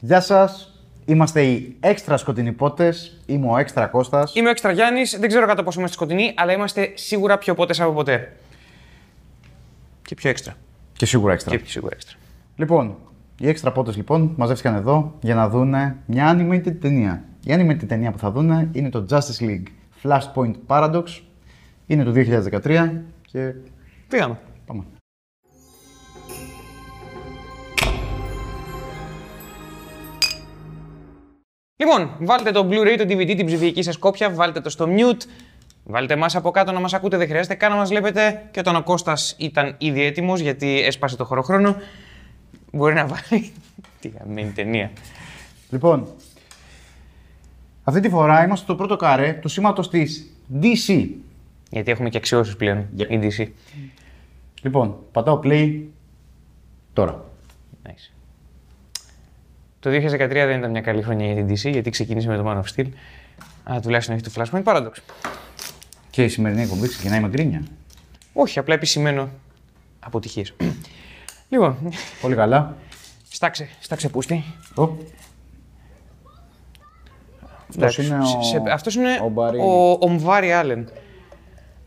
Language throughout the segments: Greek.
Γεια σας. Είμαστε οι έξτρα σκοτεινοί πότες. Είμαι ο έξτρα Κώστας. Είμαι ο Έξτρα Γιάννης, δεν ξέρω κατά πόσο είμαστε σκοτεινοί, αλλά είμαστε σίγουρα πιο πότες από ποτέ. Και πιο έξτρα. Και σίγουρα έξτρα. Και πιο σίγουρα έξτρα. Λοιπόν, οι έξτρα πότες λοιπόν μαζεύτηκαν εδώ για να δούνε μια animated ταινία. Η animated ταινία που θα δούνε είναι το Justice League Flashpoint Paradox. Είναι το 2013 και Πήγαμε. Λοιπόν, βάλτε το Blu-ray, το DVD, την ψηφιακή σας κόπια, βάλτε το στο mute. Βάλτε εμά από κάτω να μας ακούτε, δεν χρειάζεται καν να μας βλέπετε. Και όταν ο Κώστας ήταν ήδη έτοιμος, γιατί έσπασε το χωροχρόνο, μπορεί να βάλει. Τι γαμμένη ταινία. Λοιπόν, αυτή τη φορά είμαστε στο πρώτο καρέ του σήματος της DC. Γιατί έχουμε και αξιώσεις πλέον Yep. η DC. Λοιπόν, πατάω play τώρα. Nice. Το 2013 δεν ήταν μια καλή χρονιά για την DC, γιατί ξεκίνησε με το Man of Steel. Αλλά τουλάχιστον έχει το Flashpoint Paradox. Και η σημερινή εκπομπή ξεκινάει με γκρίνια. Όχι, απλά επισημαίνω αποτυχίες. λοιπόν, Πολύ καλά. στάξε, στάξε πούστη. Ω. Αυτός Εντάξει, είναι ο... σε- αυτός είναι ο Barry. ο, ο Μβάρι Άλεν.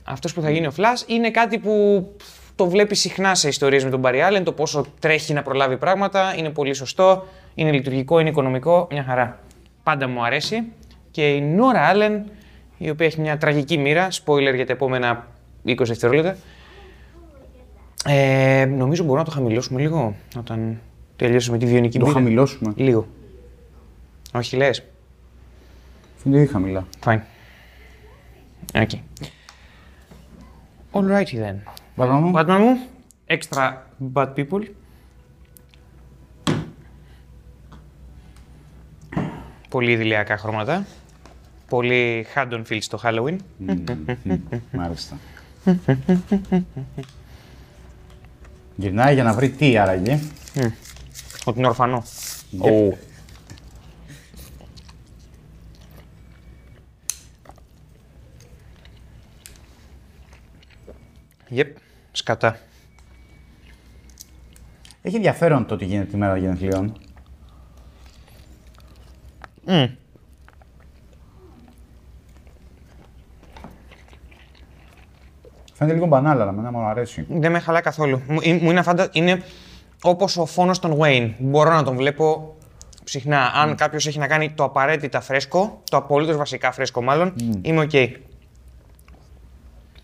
Αυτός που θα γίνει ο Flash είναι κάτι που το βλέπει συχνά σε ιστορίες με τον Barry Allen, το πόσο τρέχει να προλάβει πράγματα, είναι πολύ σωστό, είναι λειτουργικό, είναι οικονομικό, μια χαρά. Πάντα μου αρέσει. Και η Νόρα Άλεν, η οποία έχει μια τραγική μοίρα, spoiler για τα επόμενα 20 δευτερόλεπτα. Ε, νομίζω μπορούμε να το χαμηλώσουμε λίγο όταν τελειώσουμε τη βιονική Το μοίρα. χαμηλώσουμε. Λίγο. Όχι λες. Είναι χαμηλά. Fine. Okay. Alrighty then. Batman μου. Batman μου, extra bad people. Πολύ ιδηλιακά χρώματα. Πολύ Haddonfield στο Halloween. Μάλιστα. Γυρνάει για να βρει τι άραγε. Ότι είναι ορφανό. Yep. Yep. Σκατά. Έχει ενδιαφέρον το ότι γίνεται τη μέρα γενεθλίων. Φαίνεται λίγο μπανάλα, αλλά εμένα μου αρέσει. Δεν με χαλά καθόλου. Μου ε, μου είναι, φαντα... είναι όπως ο φόνος των Wayne. Μπορώ να τον βλέπω συχνά. Αν κάποιος έχει να κάνει το απαραίτητα φρέσκο, το απολύτως βασικά φρέσκο μάλλον, είμαι οκ.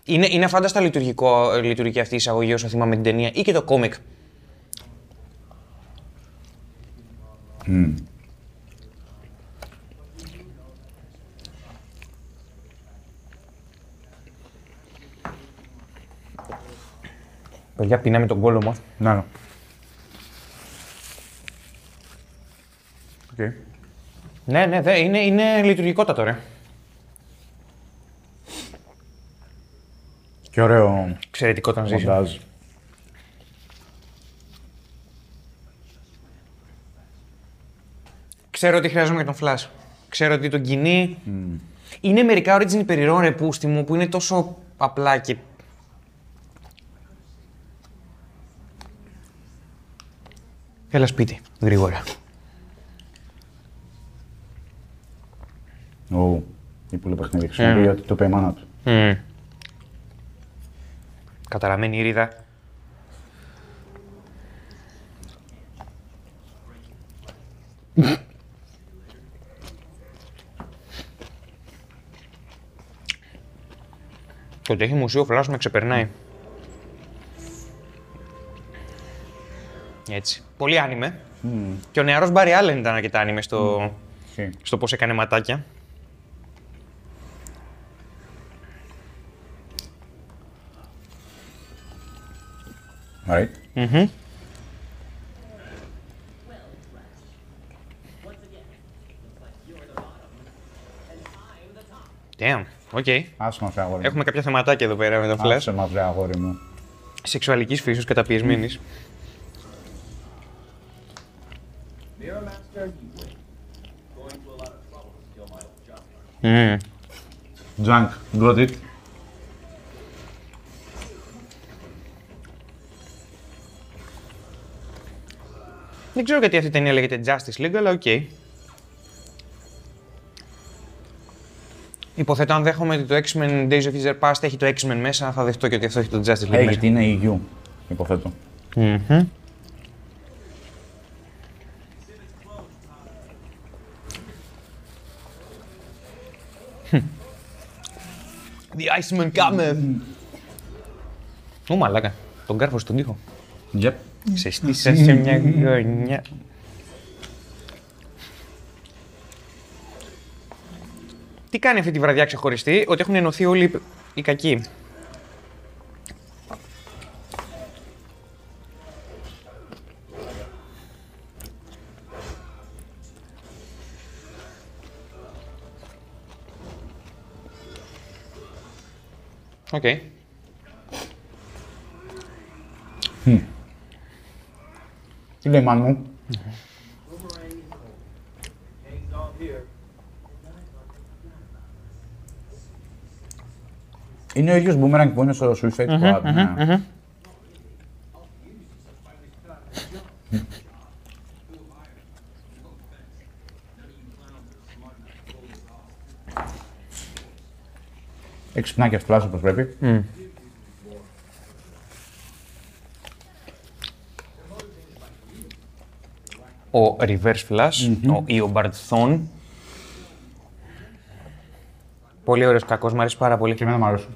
Είναι, είναι αφάνταστα λειτουργικό, ε, λειτουργική αυτή η εισαγωγή όσο θυμάμαι την ταινία ή και το κόμικ. Παιδιά, πίναμε τον κώλο μας. Να, ναι. Οκ. Ναι, ναι, δε, είναι, είναι λειτουργικότατο, ρε. Και ωραίο Εξαιρετικό transition. μοντάζ. Ξέρω ότι χρειάζομαι για τον Flash. Ξέρω ότι τον κινεί. Είναι μερικά origin υπερηρώων ρε πούστη μου που είναι τόσο απλά και. Έλα σπίτι, γρήγορα. Ω, η πολύ παιχνίδι χρησιμοποιεί ότι το είπε η μάνα του. Mm. Καταραμένη η ρίδα. Το ότι έχει μουσείο φλάσου με ξεπερνάει. Έτσι. Πολύ άνιμε. Και ο νεαρός Μπάρι Άλεν ήταν αρκετά άνιμε στο, Ισχύει. στο πώς έκανε ματάκια. Right. Damn, οκ. Άσε μας, βρε αγόρι μου. Έχουμε κάποια θεματάκια εδώ πέρα με τον Flash. Άσε μας, βρε αγόρι μου. Σεξουαλικής φύσης καταπιεσμένης. Mirror Master, you win. Going to a lot of trouble to steal my old junk. Junk, got it. Δεν ξέρω γιατί αυτή η ταινία λέγεται Justice League, αλλά οκ. Υποθέτω αν δέχομαι ότι το X-Men Days of Future Past έχει το X-Men μέσα, θα δεχτώ και ότι αυτό έχει το Justice League Ε, μέσα. γιατί είναι η EU, υποθέτω. Μμμ. The Iceman cometh! Ω μαλάκα, τον κάρφο στον τοίχο. Yep. Σε στήσα σε μια γωνιά. Τι κάνει αυτή τη βραδιά ξεχωριστή, ότι έχουν ενωθεί όλοι οι- οι κακοί. Οκ. Τι λέει Μάνου. Hangs on here. Είναι ο ίδιος Boomerang που είναι στο Suicide Squad. Ναι. Έχεις πνάκι αυτός όπως πρέπει. ο Reverse Flash, ο Eobard Thawne. Πολύ ωραίος κακός, μου αρέσει πάρα πολύ. Και εμένα μου αρέσει.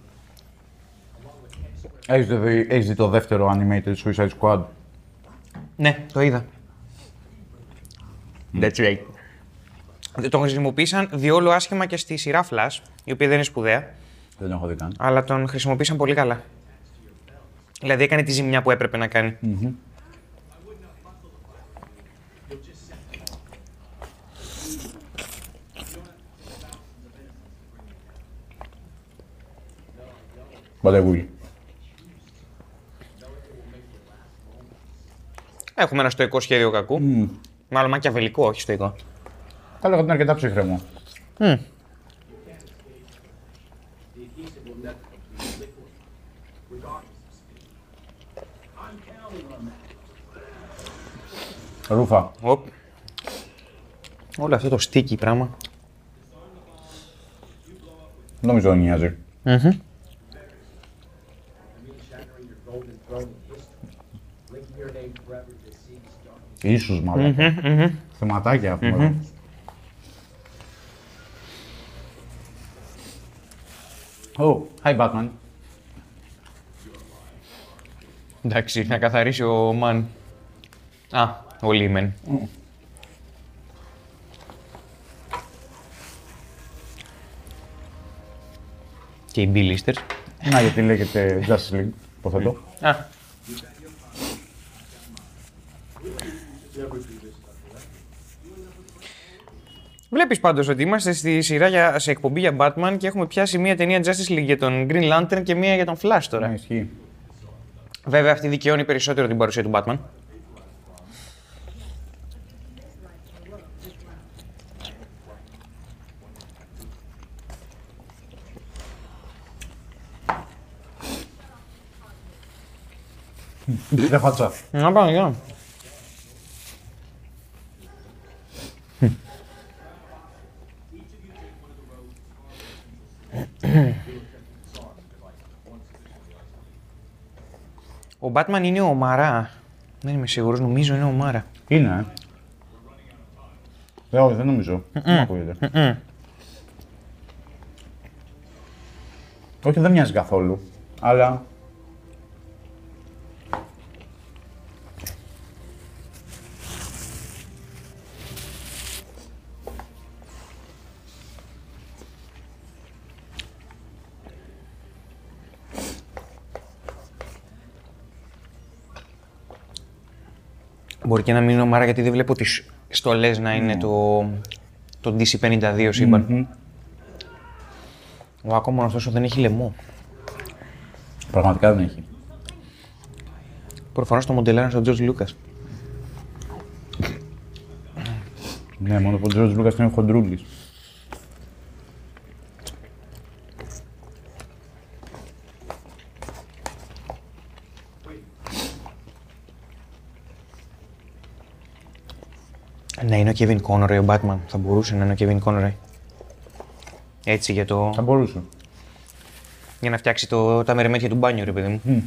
Έχεις δει, έχεις δει το δεύτερο animated Suicide Squad; Ναι, το είδα. That's right. Τον χρησιμοποίησαν διόλου άσχημα και στη σειρά Flash, η οποία δεν είναι σπουδαία, Δεν τον έχω δει καν. αλλά τον χρησιμοποίησαν πολύ καλά. Δηλαδή έκανε τη ζημιά που έπρεπε να κάνει. Μπαντεγούλη. Έχουμε ένα στοικό σχέδιο κακού. Μάλλον μακιαβελικό, όχι στοικό. Θα λέγω ότι είναι αρκετά ψυχραιμό. Ρούφα. Οπ. Όλο αυτό το sticky πράγμα. Δεν νομίζω ότι νοιάζει. shattering your golden throne in history, linking your name forever to Sieg's darkness. Ίσως μάλλον. Θεματάκια έχουμε εδώ. Oh, hi Batman. Εντάξει, να καθαρίσει ο Μαν. Α, ο Λίμεν. Και οι Μπίλιστερ. Να, γιατί λέγεται Justice League, υποθέτω. Α. Βλέπεις πάντως ότι είμαστε στη σειρά για, σε εκπομπή για Batman και έχουμε πιάσει μία ταινία Justice League για τον Green Lantern και μία για τον Flash τώρα. Ναι, ισχύει. Βέβαια αυτή δικαιώνει περισσότερο την παρουσία του Batman. Δεν φάτσα. Να πάμε, για. Ο Batman είναι ο Μαρά. Δεν είμαι σίγουρος, νομίζω είναι ο Μάρα. Είναι, ε. Ε, όχι, δεν νομίζω. Δεν μ' ακούγεται. Όχι, δεν μοιάζει καθόλου. Αλλά. Μπορεί και να μην είναι ο Μάρα γιατί δεν βλέπω τις στολές να είναι το, το DC52 σύμπαν. Ο ακόμα ωστόσο δεν έχει λαιμό. Πραγματικά δεν έχει. Προφανώς το μοντελάραν στον George Lucas. Ναι, μόνο που ο Τζορτζ Λούκας είναι χοντρούλη. ο Kevin Conroy ο Batman. Θα μπορούσε να είναι ο Kevin Conroy. Έτσι για, το, Θα μπορούσε. για να φτιάξει το, τα μερεμέτια του μπάνιου, ρε παιδί μου.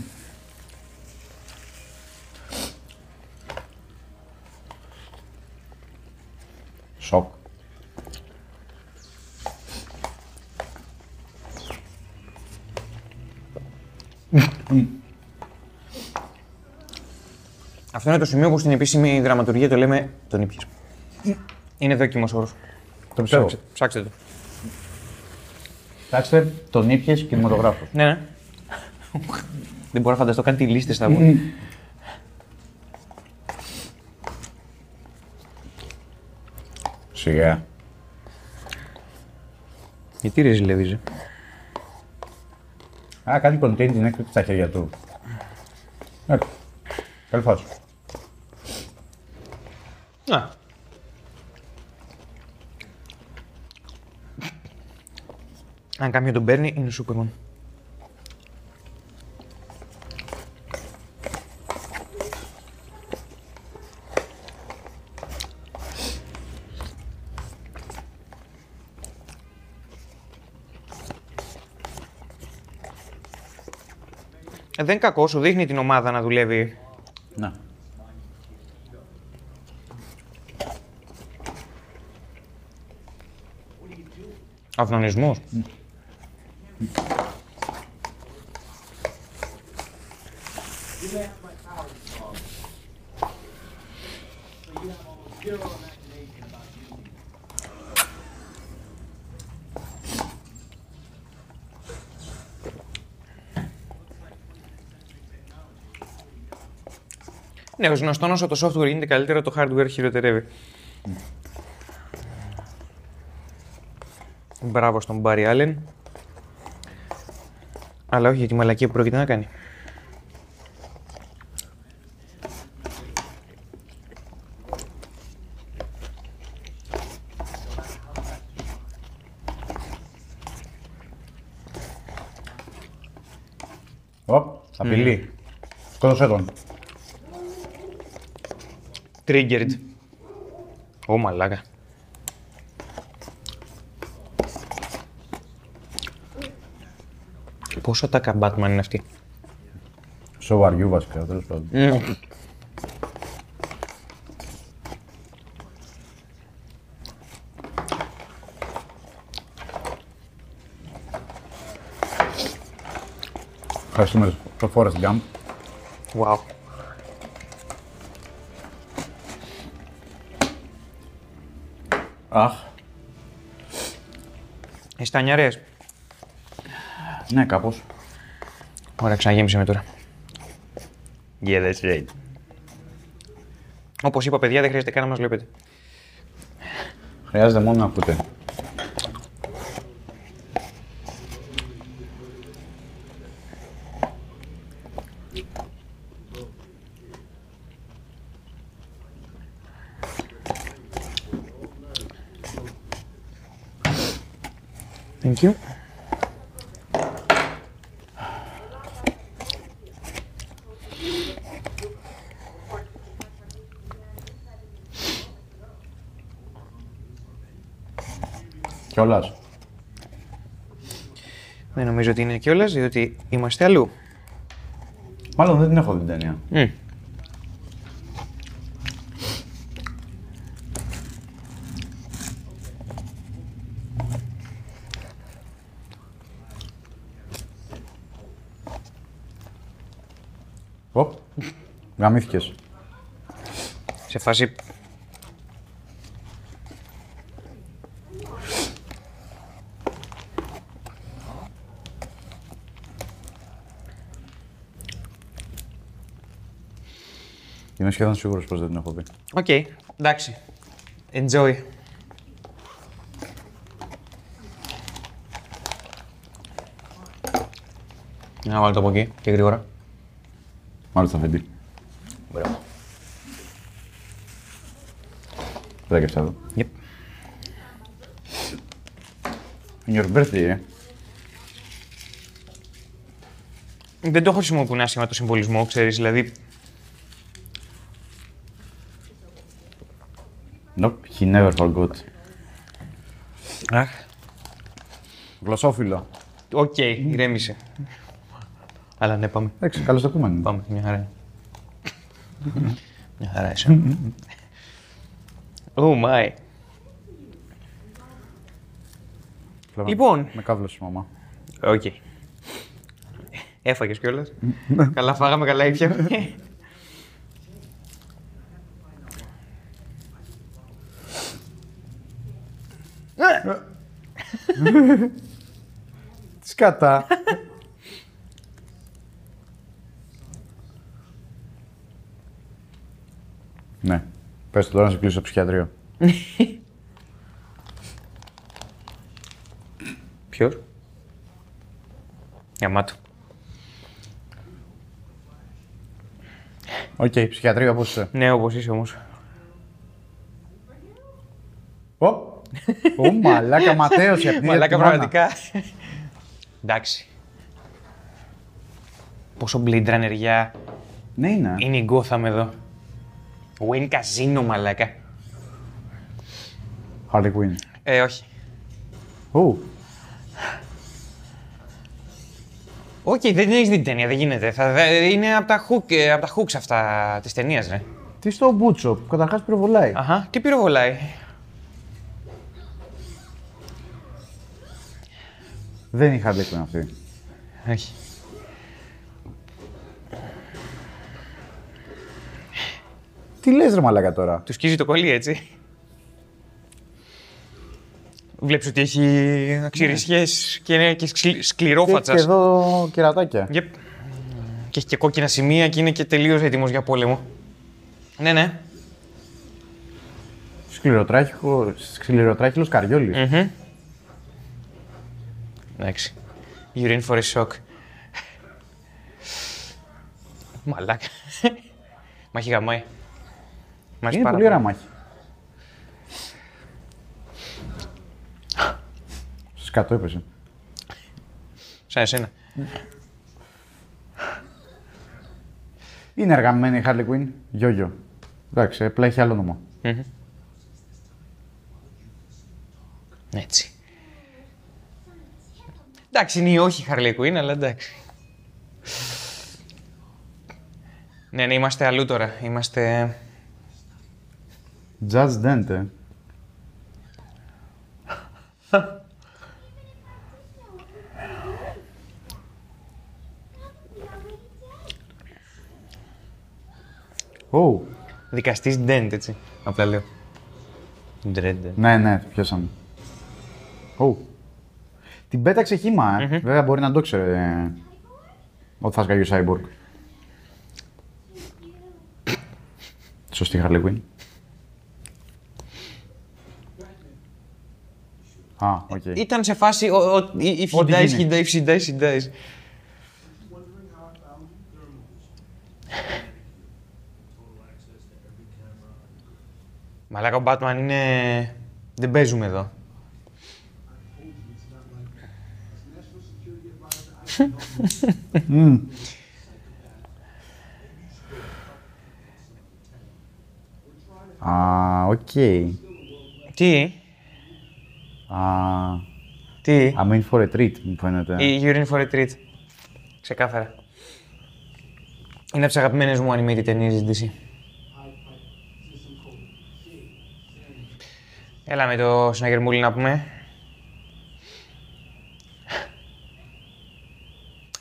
Σοκ. Αυτό είναι το σημείο που στην επίσημη γραμματουργία το λέμε τον ήπιες. Είναι δόκιμος όρος. Το πιστεύω. Ψάξτε, ψάξτε το. Κοιτάξτε, τον ήπιες κινηματογράφος. Ναι, ναι. Δεν μπορώ να φανταστώ καν τι λίστες θα βγουν. Σιγά. Γιατί ρε ζηλεύεις, ε; Α, κάνει content την έκρητη στα χέρια του. Εντάξει. Καλή φάση. Α. Αν κάποιον τον παίρνει, είναι ο Σούπερμαν. Ε, δεν είναι κακό, σου δείχνει την ομάδα να δουλεύει Να. Αυνονισμός. Ναι, ως γνωστόν όσο το software γίνεται καλύτερο, το hardware χειροτερεύει. Μπράβο στον Μπάρι Άλεν. Αλλά όχι για τη μαλακία που πρόκειται να κάνει. Οπ, απειλή. Σκότωσέ τον. Triggered. Ω μαλάκα. Πόσο τα Batman είναι αυτή; Σοβαριού βασικά, τέλος πάντων. Ευχαριστούμε το Forest Gump. Wow. Αχ. Εστανιαρές. Ναι, κάπως. Ωραία, ξαναγέμισε με τώρα. Yeah, that's right. Όπως είπα, παιδιά, δεν χρειάζεται καν να μας βλέπετε. Χρειάζεται μόνο να ακούτε. Thank you. Κιόλας. Δεν νομίζω ότι είναι κιόλας, διότι είμαστε αλλού. Μάλλον δεν την έχω δει την ταινία. Μμ. Οπ. Γαμήθηκες. Σε φάση... Είμαι σχεδόν σίγουρος πως δεν την έχω δει. Οκ, εντάξει. Enjoy. Να βάλω το από εκεί και γρήγορα. Μάλιστα, Φεντή. Μπράβο. Πέταξε εδώ. Yep. In your birthday, ε. Δεν το χρησιμοποιούν άσχημα το συμβολισμό, ξέρεις, δηλαδή Nope, He never forgot. Αχ. Γλωσσόφυλλο. Οκ, ηρέμησε. Αλλά ναι, πάμε. Εντάξει, καλώς το ακούμε. Πάμε, μια χαρά. μια χαρά είσαι. Oh my. Λοιπόν. Με κάβλωσε η μαμά. Οκ. Έφαγες κιόλας. καλά φάγαμε, καλά ήπιαμε. Σκατά. ναι. Πες του τώρα να σε κλείσω στο ψυχιατρείο. Ποιος; Γαμάτο. Οκ, ψυχιατρείο όπως είσαι. Ναι, όπως είσαι όμως. Ω, Ω, μαλάκα ματαίωση. απ' την Μαλάκα ίδια τη μάνα. πραγματικά. Εντάξει. Πόσο Blade Runner για Ναι, είναι. είναι η Gotham εδώ. Wayne Casino, μαλάκα. Harley Quinn. Ε, όχι. Ου, Οκ, δεν έχεις δει την ταινία, δεν γίνεται. Θα, δε- είναι από τα, hook, ε, απ' τα hooks αυτά της ταινίας, ρε. τι στο μπούτσο, που καταρχάς πυροβολάει. Αχα, τι πυροβολάει. Δεν είναι η Harley Quinn αυτή. Όχι. Τι λες ρε μαλάκα τώρα; Του σκίζει το κολλή, έτσι. Βλέπεις ότι έχει αξιρισιές και είναι και σκλη- Και έχει σκληρόφατσας. και εδώ κερατάκια. Yep. Και έχει και κόκκινα σημεία και είναι και τελείως έτοιμος για πόλεμο. Ναι, ναι. Σκληροτράχυλο, σκληροτράχυλος καριόλης. Μμμ. Εντάξει. You're in for a shock. Μαλάκα. Μ' έχει γαμάει. Μ' αρέσει Είναι πάρα πολύ ωραία μάχη. Σκατό έπεσε. Σαν εσένα. Είναι εργαμένη η Harley Quinn. Γιόγιο. Εντάξει, απλά έχει άλλο όνομα. Έτσι. Εντάξει, είναι η όχι Harley Quinn, αλλά εντάξει. Ναι, ναι, είμαστε αλλού τώρα. Είμαστε... Judge Dent, ε. Ω, Δικαστής Dent, έτσι. Απλά λέω. Dread. ναι, ναι, το πιάσαμε. Ω. Την πέταξε χύμα, ε. Βέβαια μπορεί να το ξέρει ε, ότι θα σκάγει ο Cyborg. Σωστή Harley Quinn. Α, οκ. Ήταν σε φάση, ο, ο, if he Ό,τι dies, he γίνει. dies, if he dies, he dies. Wondering how I found thermals. Total access to every camera. Μαλάκα, ο Batman είναι... Δεν παίζουμε εδώ. Α, οκ. Τι, Α, τι; I'm in for a treat, μου φαίνεται. Η You're in for a treat. Ξεκάθαρα. Είναι από τις αγαπημένες μου animated ταινίες DC. Έλα με το συναγερμούλι να πούμε.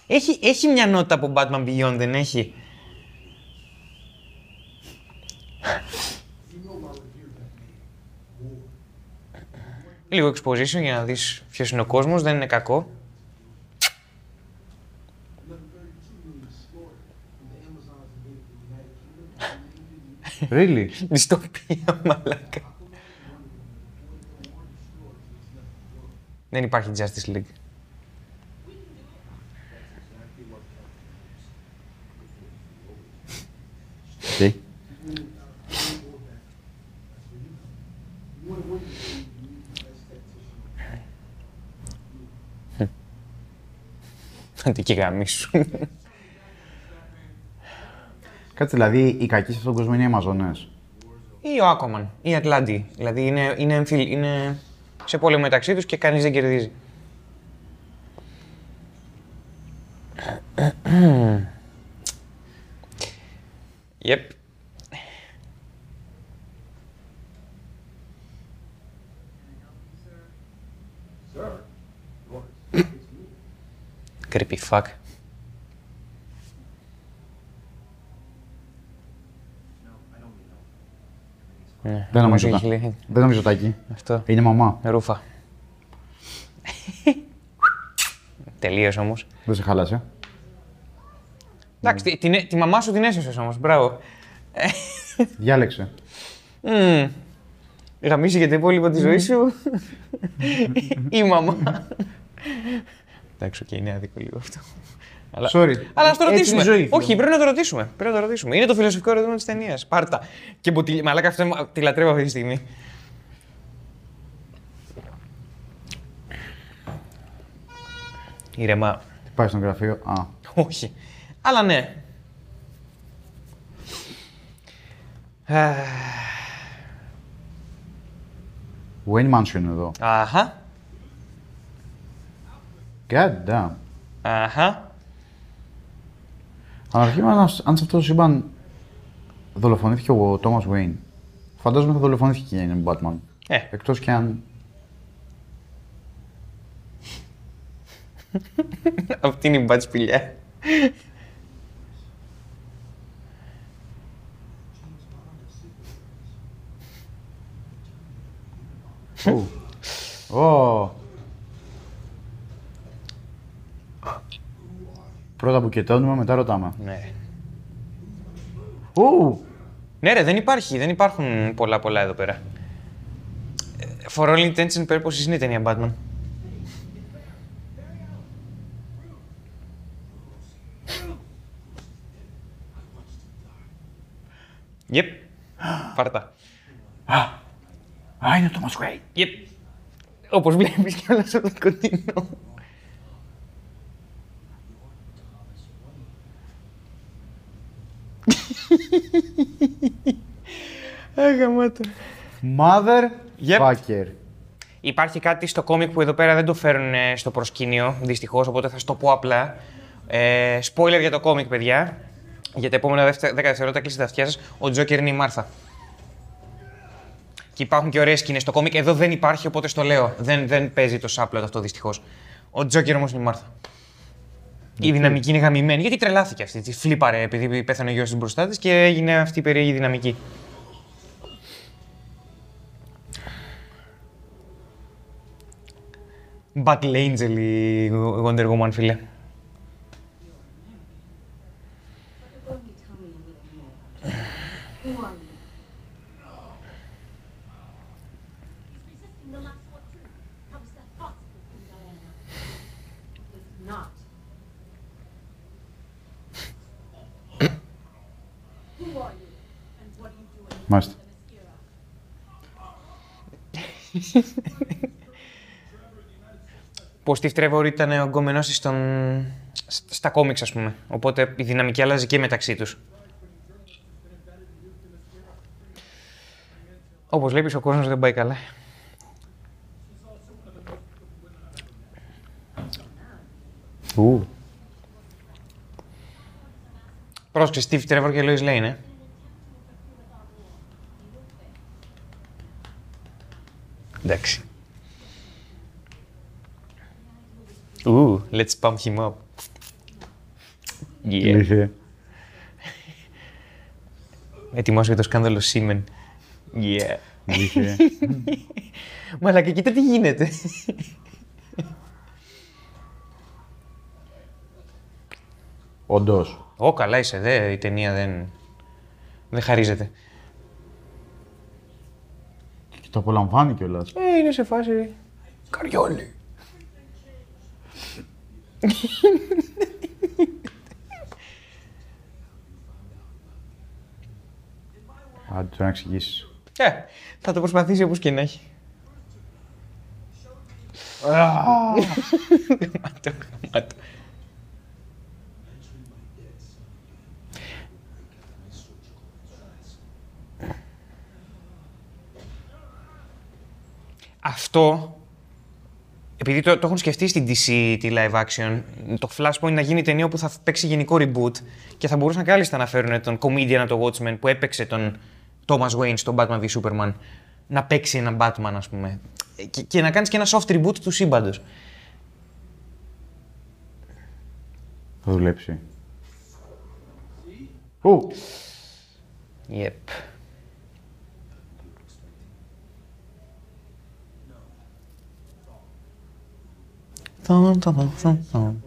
Έχει, έχει μια νότα από Batman Beyond, δεν έχει; Λίγο exposition για να δεις ποιος είναι ο κόσμος, δεν είναι κακό. Really? Δυστοπία, μαλάκα. Δεν υπάρχει Justice League. Okay. Άντε και γαμήσου. Κάτσε, δηλαδή οι κακοί σε αυτόν τον κόσμο είναι οι Αμαζονές. ή ο Aquaman ή η Ατλάντη. Δηλαδή είναι, είναι, εμφυλ- είναι σε πόλεμο μεταξύ τους και κανείς δεν κερδίζει. Yep. Sir, yours. It's me. Creepy fuck. No, I don't need help. Ναι, Δεν νομίζω. έχει τα- λέει. Δεν νομίζω τάκι. Αυτό. Είναι μαμά. Ρούφα. Τελείωσε όμως. Δεν σε χάλασε. Εντάξει, τη, την- τη μαμά σου την έσωσες όμως, μπράβο. Διάλεξε. Μμμ. Γαμήσι για το υπόλοιπο της ζωής σου. Η μαμά. Εντάξει, οκ, είναι άδικο λίγο αυτό. Αλλά, Sorry. αλλά ας το Έτσι ρωτήσουμε. είναι η ζωή, φίλε Όχι, μου. πρέπει να το ρωτήσουμε. Πρέπει να το ρωτήσουμε. Είναι το φιλοσοφικό ερώτημα της ταινίας. Πάρτα. Και μποτιλ... Μαλάκα αυτό μου- τη λατρεύω αυτή τη στιγμή. Ήρεμα. Τι πάει στο γραφείο. Α. Όχι. Αλλά ναι. Αχ, Wayne Mansion είναι εδώ. Αχα. God damn. Αχα. Αναρωτιέμαι αν, αν σε αυτό το σύμπαν δολοφονήθηκε ο Thomas Wayne. Φαντάζομαι θα δολοφονήθηκε και είναι Batman. Ε, Εκτός και αν. αυτή είναι η μπάτ σπηλιά. Ου. Ω. Πρώτα μπουκετώνουμε, μετά ρωτάμε. Ναι. Ου. Ναι, ρε, δεν υπάρχει. Δεν υπάρχουν πολλά πολλά εδώ πέρα. Ε, For all intents and purposes είναι η ταινία Batman. Yep. Πάρτα. Α, είναι ο Thomas Wayne. Yep. Όπως βλέπεις κιόλας από το κοντινό. Αγαμάτο. Mother Yep. fucker. Υπάρχει κάτι στο κόμικ που εδώ πέρα δεν το φέρουν ε, στο προσκήνιο, δυστυχώς, οπότε θα σου το πω απλά. Ε, spoiler για το κόμικ, παιδιά. Για τα επόμενα δευτε- 10 δευτερόλεπτα κλείστε τα αυτιά σας. Ο Τζόκερ είναι η Μάρθα. Και υπάρχουν και ωραίες σκηνές στο κόμικ. Εδώ δεν υπάρχει, οπότε στο λέω. Δεν, δεν παίζει το σάπλο αυτό δυστυχώς. Ο Τζόκερ όμως είναι η Μάρθα. Η δυναμική είναι γαμημένη. Γιατί τρελάθηκε αυτή. Τη φλίπαρε επειδή πέθανε ο γιος της μπροστά της και έγινε αυτή η περίεργη δυναμική. Battle Angel η Wonder Woman, φίλε. Μάλιστα. in this era? Που ο Steve Trevor ήταν ο γκόμενός της στον... σ- στα κόμιξ, ας πούμε. Οπότε η δυναμική αλλάζει και μεταξύ τους. Όπως βλέπεις, ο κόσμος δεν πάει καλά. Ου. Πρόσεξε, Steve Trevor και Lois Lane, ε. Εντάξει. Ου, let's pump him up. Yeah. Ηλίθιε. Ετοιμάσου για το σκάνδαλο Siemens. Yeah. Ηλίθιε. Μαλάκα, κοίτα τι γίνεται. Όντως. Ω, καλά είσαι, δε, η ταινία δεν, δεν χαρίζεται. Και το απολαμβάνει κιόλας. Ε, είναι σε φάση... Καριόλι. Άντε τώρα να εξηγήσεις. Ε, θα το προσπαθήσει όπως και να έχει. Γαμάτο, γαμάτο. Αυτό, επειδή το, το έχουν σκεφτεί στην DC τη live action, το Flashpoint να γίνει ταινία που θα παίξει γενικό reboot και θα μπορούσαν κάλλιστα να φέρουν τον comedian από το Watchmen που έπαιξε τον Thomas Wayne στο Batman v Superman να παίξει έναν Batman, ας πούμε. Και, και να κάνεις και ένα soft reboot του σύμπαντος. Θα δουλέψει. Ου, Yep. Τον, τον, τον,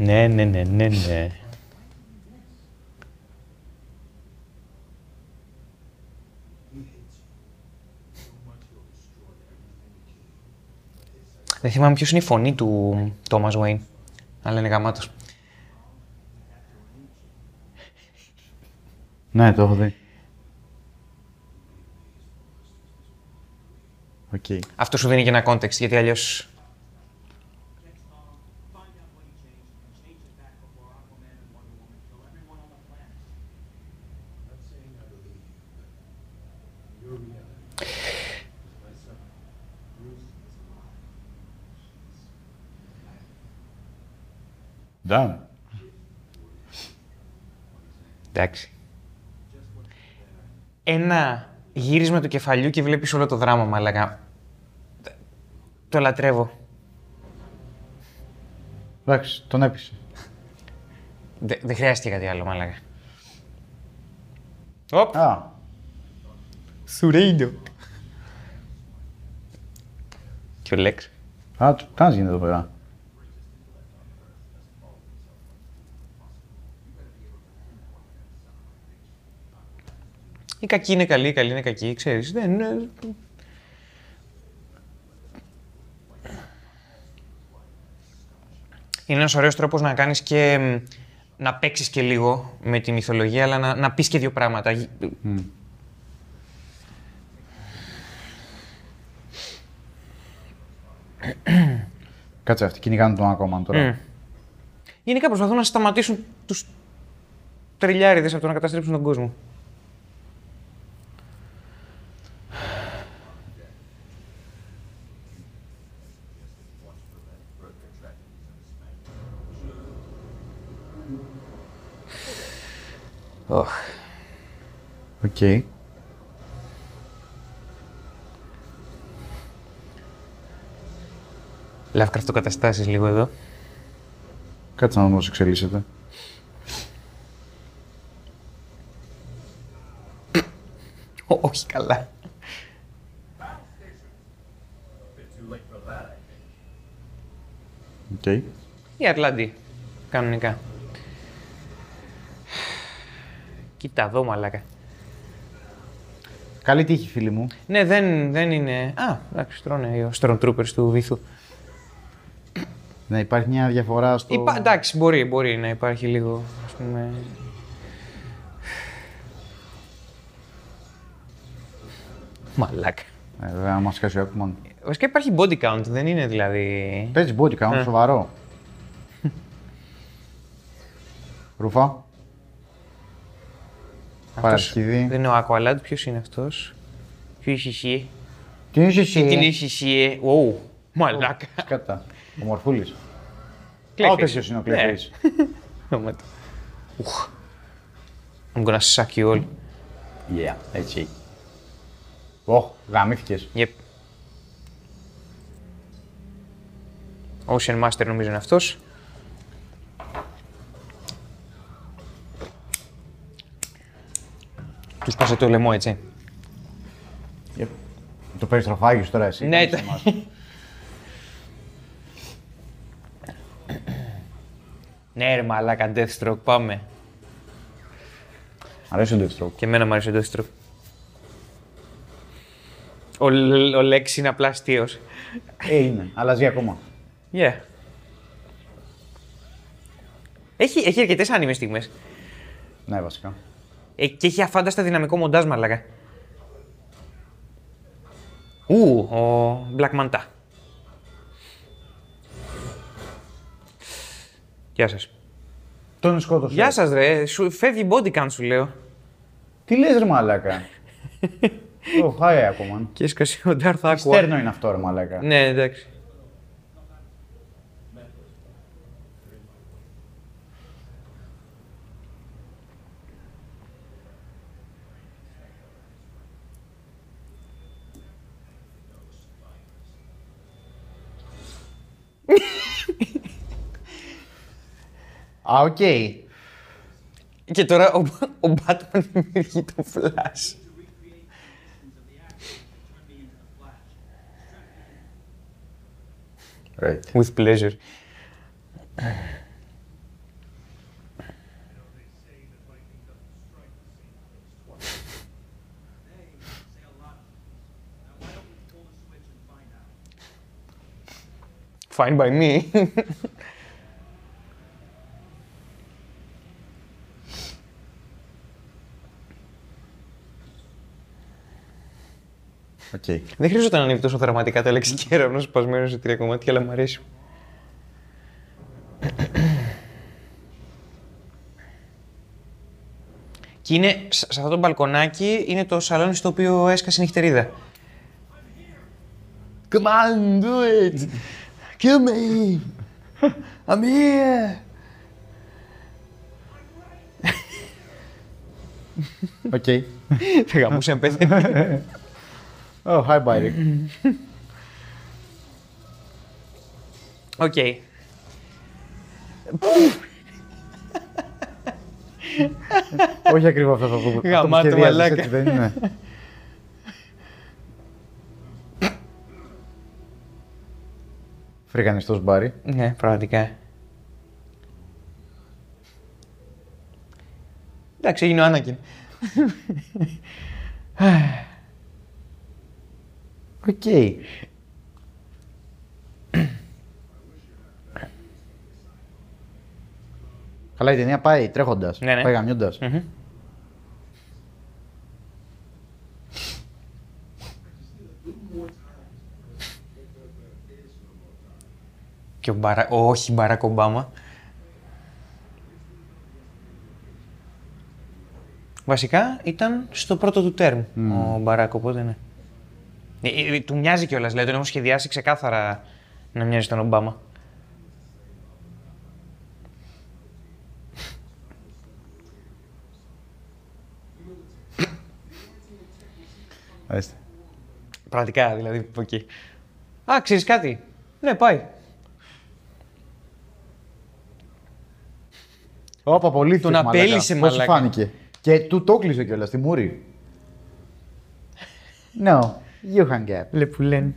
Ναι, ναι, ναι, ναι, ναι. Δεν θυμάμαι ποιος είναι η φωνή του Thomas Wayne, αλλά είναι γαμάτος. ναι, το έχω δει. Οκ. Αυτό σου δίνει και ένα context, γιατί αλλιώς... Done. Εντάξει. Ένα γύρισμα του κεφαλιού και βλέπεις όλο το δράμα, μαλάκα. Το λατρεύω. Εντάξει, τον έπεισε. Δε- Δεν χρειάστηκε κάτι άλλο, μαλάκα. Οπ, Α, Σουρέιντο. Και ο Λέξ. α, του- κάνεις γίνεται εδώ πέρα. Η κακή είναι καλή, η καλή είναι κακή, ξέρεις. Δεν είναι... Είναι ένας ωραίος τρόπος να κάνεις και... μ, να παίξεις και λίγο με τη μυθολογία, αλλά να, να πεις και δύο πράγματα. Γ- Κάτσε, αυτοί κυνηγάνε τον ακόμα τώρα. Μμ. Γενικά προσπαθούν να σταματήσουν τους τρελιάρηδες από το να καταστρέψουν τον κόσμο. Οχ. Οκ. Lovecraft καταστάσεις λίγο εδώ. Κάτσε να δούμε πώς εξελίσσεται. Ω, όχι καλά. Οκ. Η Ατλάντη. Κανονικά. Κοίτα εδώ, μαλάκα. Καλή τύχη, φίλοι μου. Ναι, δεν, δεν είναι. Α, εντάξει, τρώνε οι Stormtroopers του βυθού. Να υπάρχει μια διαφορά στο. Υπά... Εντάξει, μπορεί, μπορεί να υπάρχει λίγο, ας πούμε... Μαλάκα. Ε, βέβαια, να μας χάσει ο Έκμαν. Βασικά υπάρχει body count, δεν είναι δηλαδή... Παίζει body count, Ε. σοβαρό. Ρούφα. Παρασκευή. Δεν είναι ο Aqualad, ποιος είναι αυτός; Ποιος είσαι εσύ. Τι είσαι εσύ. Τι είναι εσύ, ε; Ου, μαλάκα. Σκάτα. Ο Μορφούλης. Clayface. Ο τέτοιος είναι ο Ναι. Clayface. Όματα. Ουχ. I'm gonna suck you all. Yeah, έτσι. Ωχ, γαμήθηκες. Yep. Ocean Master νομίζω είναι αυτός. Τους σπάσε το λαιμό, έτσι. Yep. Το περιστροφάγεις τώρα εσύ. Ναι, τι το- μας. Ναι ρε μαλάκα, Deathstroke, πάμε. Αρέσει ο Deathstroke. Και εμένα μου αρέσει ο Deathstroke. Ο, Λ- ο Lex είναι απλά αστείος. Ε, είναι. Αλλάζει ακόμα. Yeah. Έχει, έχει αρκετές άνιμες στιγμές. Ναι, βασικά. Ε, και έχει αφάνταστα δυναμικό μοντάζ, μαλάκα. Ου, ο Black Manta. Γεια σας. Τον σκότωσε. Γεια σας ρε, σου, φεύγει body count σου λέω. Τι λες ρε μαλάκα; Ω, χάι ακόμα. Και έσκασε ο Darth Aqua. Στέρνο είναι αυτό ρε μαλάκα. Ναι, εντάξει. Α, οκ. Και τώρα ο, ο Batman δημιουργεί το Flash. Right. With pleasure. Fine by me. Οκ. Δεν χρειάζεται να ανέβει τόσο δραματικά το αλεξικέραυνο σπασμένος σε τρία κομμάτια, αλλά μου αρέσει. Και είναι, σε σε αυτό το μπαλκονάκι είναι το σαλόνι στο οποίο έσκασε η νυχτερίδα. Come on, do it! Kill me! I'm here! Οκ. Θα γαμούσε αν πέθανε. Oh, hi, Barry. Οκ. Όχι ακριβώς αυτό που αυτό που Γαμάτο, σχεδιάζεις, μαλάκα. έτσι δεν είναι. Φρικανιστός Μπάρι. Ναι, πραγματικά. Εντάξει, έγινε ο Άνακιν. Οκ. Καλά η ταινία πάει τρέχοντας, Ναι, ναι. πάει γαμιώντας. Μμμ. Και ο Μπαρα... ο, όχι Μπαράκ Ομπάμα. Βασικά ήταν στο πρώτο του τέρμ ο Μπαράκ, οπότε ναι. Ε, ε, του μοιάζει κιόλας, δηλαδή τον έχουν σχεδιάσει ξεκάθαρα να μοιάζει τον Ομπάμα. Ορίστε. Πραγματικά, δηλαδή από εκεί. Α, ξέρεις κάτι; Ναι, πάει. Όπα, πολύ Τον θες, απέλυσε, μαλάκα. Πώς σου μαλάκα. φάνηκε; Και του το κλείσε κιόλας στη μούρη. No, you hang up. Λε που λένε.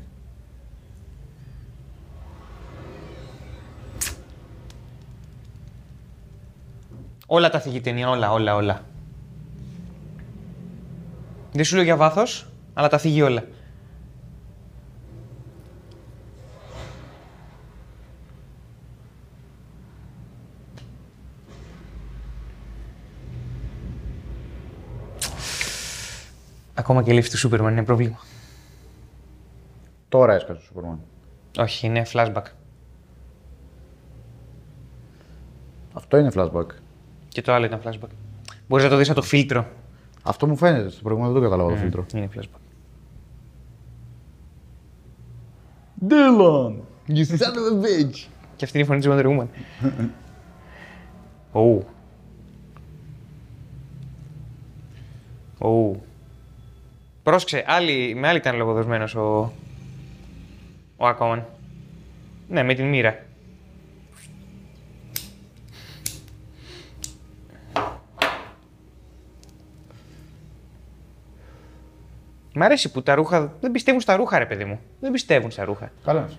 Όλα τα θίγει η ταινία, όλα, όλα, όλα. Δεν σου λέω για βάθος, αλλά τα θίγει όλα. Ακόμα και η λήψη του Σούπερμαν είναι πρόβλημα. Τώρα έσκασε ο Σούπερμαν. Όχι, είναι flashback. Αυτό είναι flashback. Και το άλλο ήταν flashback. Μπορείς να το δεις από το φίλτρο. Αυτό μου φαίνεται. Στο προηγούμενο δεν το κατάλαβα το φίλτρο. Είναι flashback. Dylan! You son of a bitch! Και αυτή είναι η φωνή της Wonder Woman. Ου. Ου. Πρόσεξε, άλλη, με άλλη ήταν λογοδοσμένος ο, ο Aquaman. Ναι, με την μοίρα. Μ' αρέσει που τα ρούχα. Δεν πιστεύουν στα ρούχα, ρε παιδί μου. Δεν πιστεύουν στα ρούχα. Καλά.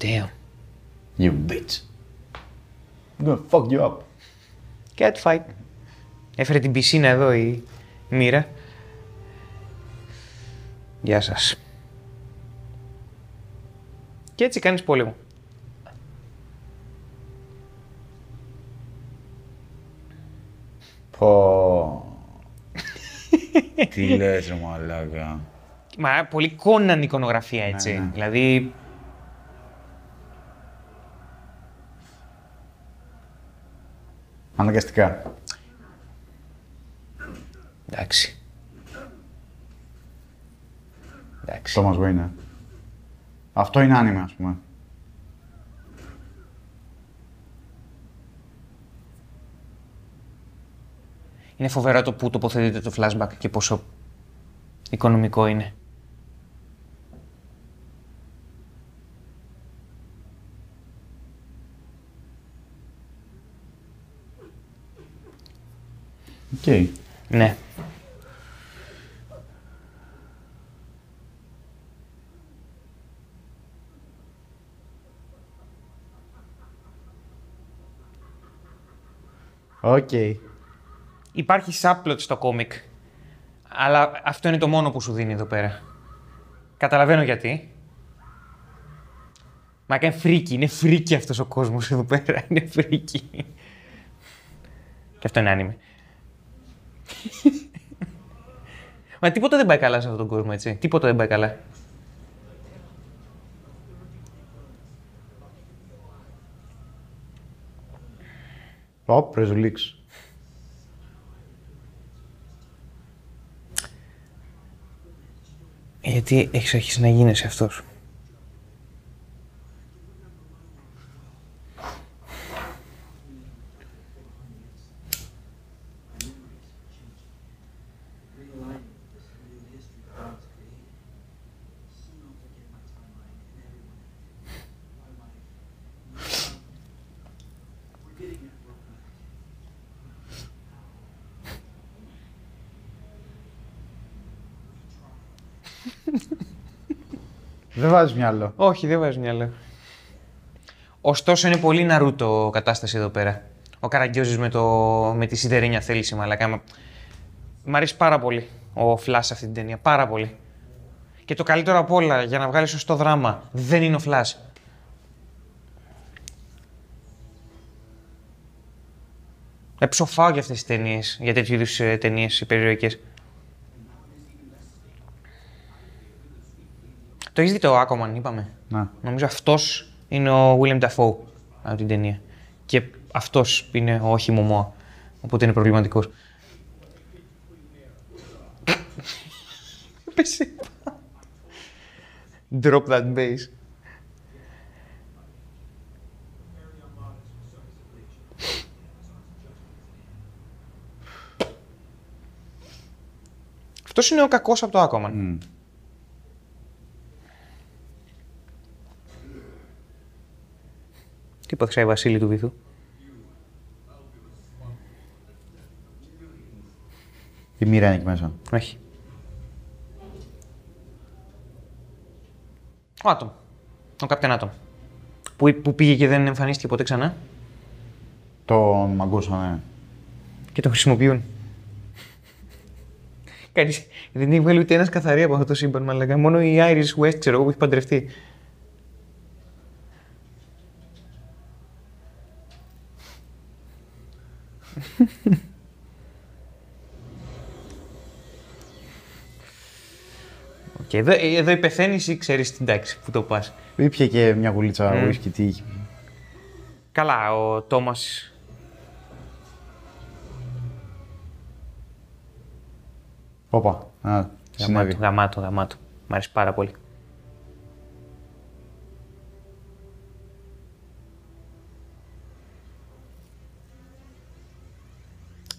Damn. You bitch. I'm gonna fuck you up. Cat fight. Έφερε την πισίνα εδώ η μοίρα. Γεια σας. Και έτσι κάνεις πόλεμο. Πω. Τι λες ρε μαλάκα. Μα πολύ κόναν εικονογραφία έτσι. ναι. Δηλαδή. Αναγκαστικά. Εντάξει. Εντάξει. Thomas Wayne. ε. Αυτό είναι άνιμε, ας πούμε. Είναι φοβερό το που τοποθετείται το flashback και πόσο οικονομικό είναι. Οκ. Ναι. Οκ. Υπάρχει subplot στο κόμικ. Αλλά αυτό είναι το μόνο που σου δίνει εδώ πέρα. Καταλαβαίνω γιατί. Μα είναι φρίκη, είναι φρίκη αυτός ο κόσμος εδώ πέρα. Είναι φρίκη. Και αυτό είναι άνιμε. Μα τίποτα δεν πάει καλά σε αυτόν τον κόσμο, έτσι. Τίποτα δεν πάει καλά. Ω, πρεζουλίξ. Γιατί έχεις αρχίσει να γίνεσαι αυτός. Δεν βάζεις μυαλό. Όχι, δεν βάζεις μυαλό. Ωστόσο είναι πολύ ναρούτο κατάσταση εδώ πέρα. Ο Καραγκιόζης με, το... με τη σιδερένια θέληση, μαλακά. Μα- Μ' αρέσει πάρα πολύ ο Φλάς σε αυτή την ταινία. Πάρα πολύ. Και το καλύτερο απ' όλα, για να βγάλεις σωστό δράμα, δεν είναι ο Φλάς. Ε, ψοφάω για αυτές τις ταινίες, για τέτοιου είδους ε, ταινίες υπερηρωικές. Το έχεις δει το Aquaman, είπαμε; Να. Νομίζω αυτός είναι ο William Dafoe από την ταινία. Και αυτός είναι ο όχι Μωμόα. Οπότε είναι προβληματικός. Πες είπα. Drop that bass. Αυτός είναι ο κακός από το Aquaman. Μμ. Τι είπα, η Βασίλη του Βυθού; Η μοίρα είναι εκεί μέσα. Όχι. Ο Άτομ. Ο Captain Atom. Που, που πήγε και δεν εμφανίστηκε ποτέ ξανά; Τον μαγκούσανε. και το χρησιμοποιούν. Κανείς δεν έχει βγάλει ούτε ένας καθαρή από αυτό το σύμπαν, μαλακά. Μόνο η Iris West, ξέρω εγώ, που έχει παντρευτεί. Οκ, εδώ, εδώ η πεθαίνεις ή ξέρεις την τάξη που το πας; Ήπια και μια γουλίτσα Μμ. whisky, τι είχε. Καλά, ο Τόμας Όπα. Α, συνέβη. Γαμάτο, γαμάτο, γαμάτο. Μ' αρέσει πάρα πολύ.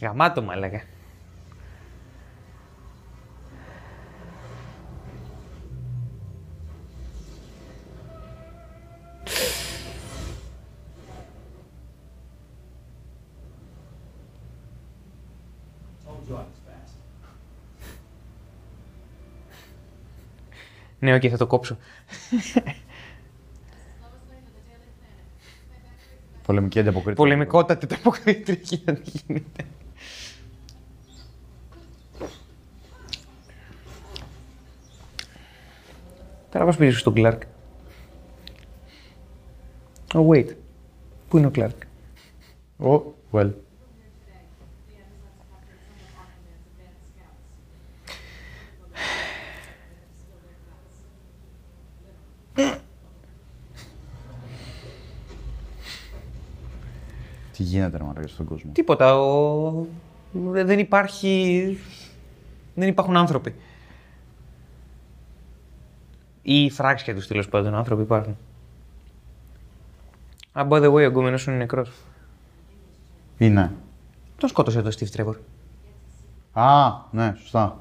Γαμάτο, μα έλεγα. Ναι, οκ, θα το κόψω. Πολεμική ανταποκρίτρια. Πολεμικότατη ανταποκρίτρια να γίνεται. Τώρα πώς πήγες στον Κλάρκ. Oh, wait. Πού είναι ο Κλάρκ; Oh, well. Τι γίνεται ρε μαλάκα στον κόσμο; Τίποτα. Ο... Δεν υπάρχει... Δεν υπάρχουν άνθρωποι. Ή φράξια τους τέλος πάντων άνθρωποι υπάρχουν. Ah, by the way, ο γκόμενος σου είναι νεκρός. Είναι. Τον σκότωσε το Steve Trevor. Α, ναι, σωστά.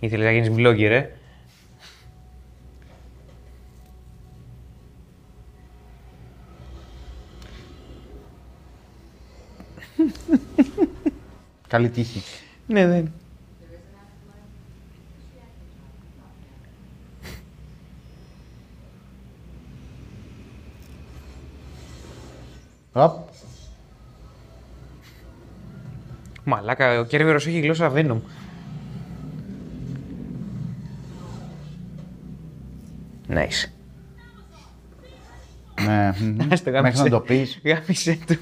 Ήθελες να γίνεις vlogger, ε; Καλή τύχη. Ναι, δεν. Απ. Μαλάκα, ο Κέρβερος έχει γλώσσα Venom. Nice. Ναι. μμμ. Ας το Μέχρι γάμισε. να το πεις. Γάμισε του.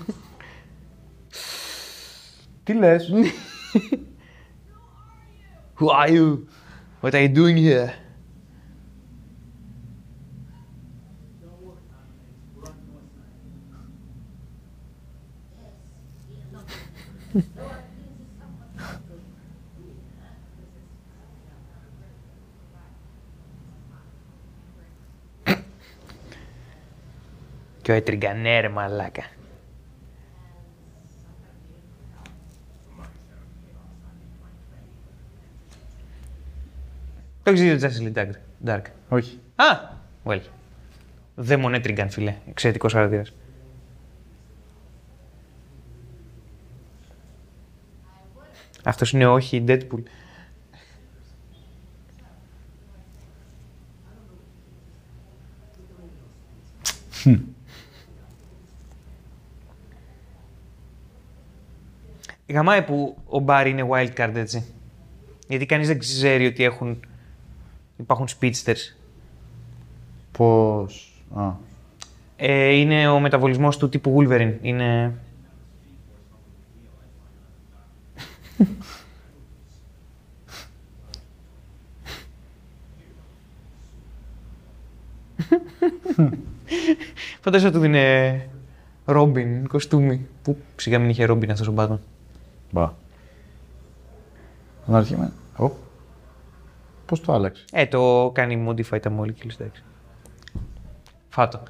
Τι λες; Who are you? What are you doing here? Και ο έτριγκανέ ρε μαλάκα. Το έχεις δει το Justice League Dark. Dark. Όχι. Α, well. Δαίμον έτριγκαν, φίλε. Εξαιρετικός χαρακτήρας. Αυτός είναι όχι η Deadpool. Γαμάει που ο Μπάρι είναι wildcard έτσι. Γιατί κανείς δεν ξέρει ότι έχουν... υπάρχουν speedsters. Πώς; Α. Ε, είναι ο μεταβολισμός του τύπου Wolverine. Είναι... Φαντάζομαι του δίνε Ρόμπιν, κοστούμι. Που σιγά μην είχε Ρόμπιν αυτός ο Batman. Μπα. Αναρωτιέμαι. Ω. Πώς το άλλαξε; Ε, το κάνει modify τα molecules, εντάξει. Φάτο.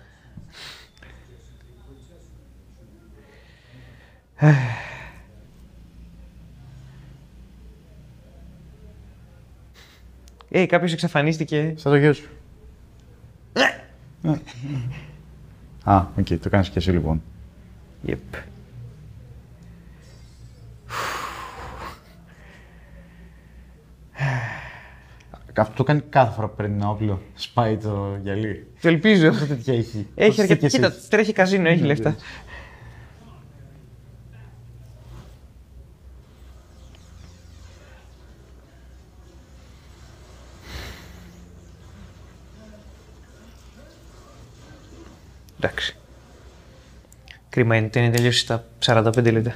Ε, κάποιος εξαφανίστηκε. Σαν το γιο σου. Α, οκ, το κάνεις και εσύ λοιπόν. Yep. Αυτό το κάνει κάθε φορά που παίρνει ένα όπλο. Σπάει το γυαλί. Το ελπίζω. Αυτό τέτοια έχει. Έχει Πόσες αρκετά. τέτοιες Κοίτα, έχει. τρέχει καζίνο, έχει λεφτά. Εντάξει. Κρίμα είναι ότι είναι τελειώσει στα 45 λεπτά.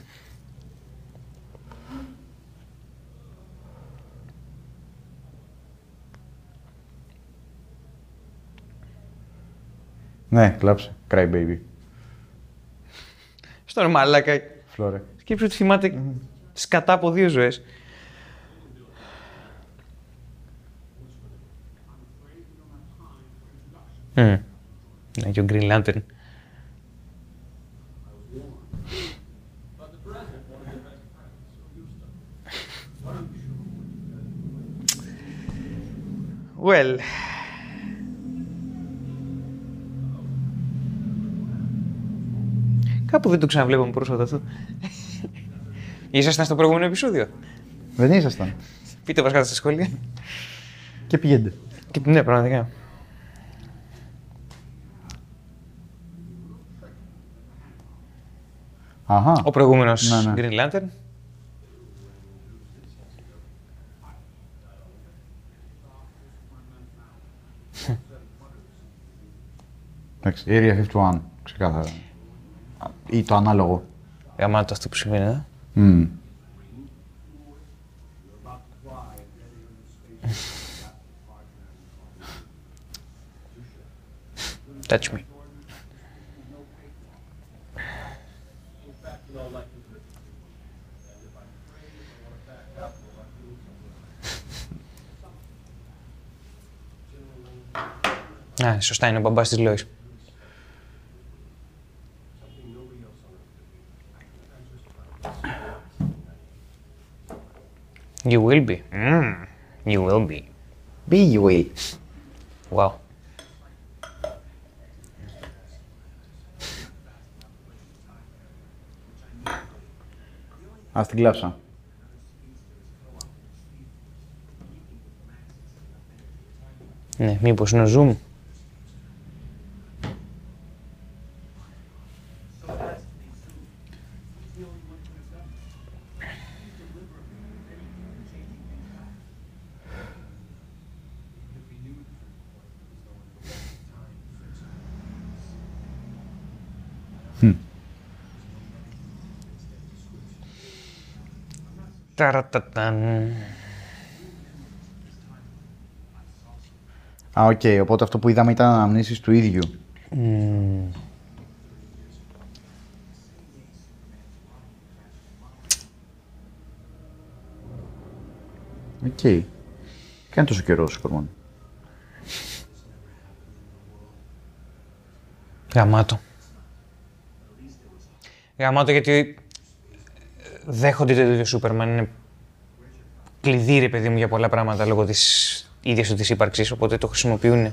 Ναι, κλάψε. Cry baby. Στο μαλάκα. Φλόρε. Σκέψου ότι θυμάται σκατά από δύο ζωές. Mm. Ναι, και ο Green Lantern. Well. Κάπου δεν το ξαναβλέπαμε πρόσφατα αυτό. Ήσασταν στο προηγούμενο επεισόδιο; Δεν ήσασταν. Πείτε μας κάτω στα σχόλια. Και πηγαίνετε. Και, ναι, πραγματικά. Αχα. Ο προηγούμενος ναι, ναι. Green Lantern. Εντάξει, Area 51, ξεκάθαρα. Α, Ή το ανάλογο. Γαμάτο αυτό που συμβαίνει εδώ. Μμμ. Touch me. Α, σωστά είναι ο μπαμπάς της Λόης. You will be. Mm, you will be. Be you will. Wow. Ας την κλάψα. Ναι, μήπως είναι ο Zoom. Ταραταταν. Α, οκ. Οπότε αυτό που είδαμε ήταν αναμνήσεις του ίδιου. Οκ. Κάνει τόσο καιρός ο Σούπερμαν. Γαμάτο. Γαμάτο γιατί ε, δέχονται το ίδιο Σούπερμαν. Είναι κλειδί, ρε παιδί μου, για πολλά πράγματα λόγω της ίδιας του της ύπαρξης, οπότε το χρησιμοποιούν.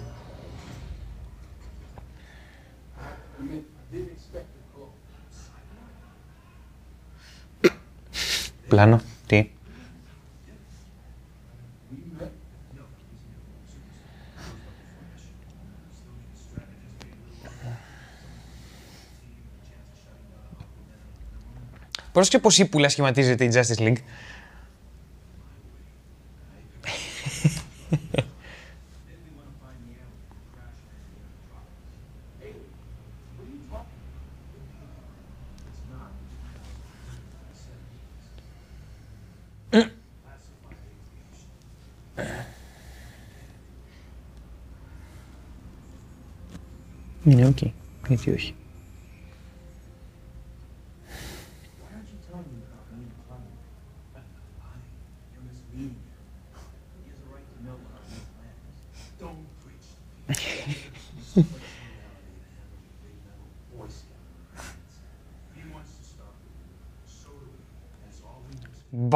Πλάνο, τι; Πρόσεχε πως ύπουλα σχηματίζεται η Justice League; Είναι οκ. Γιατί όχι.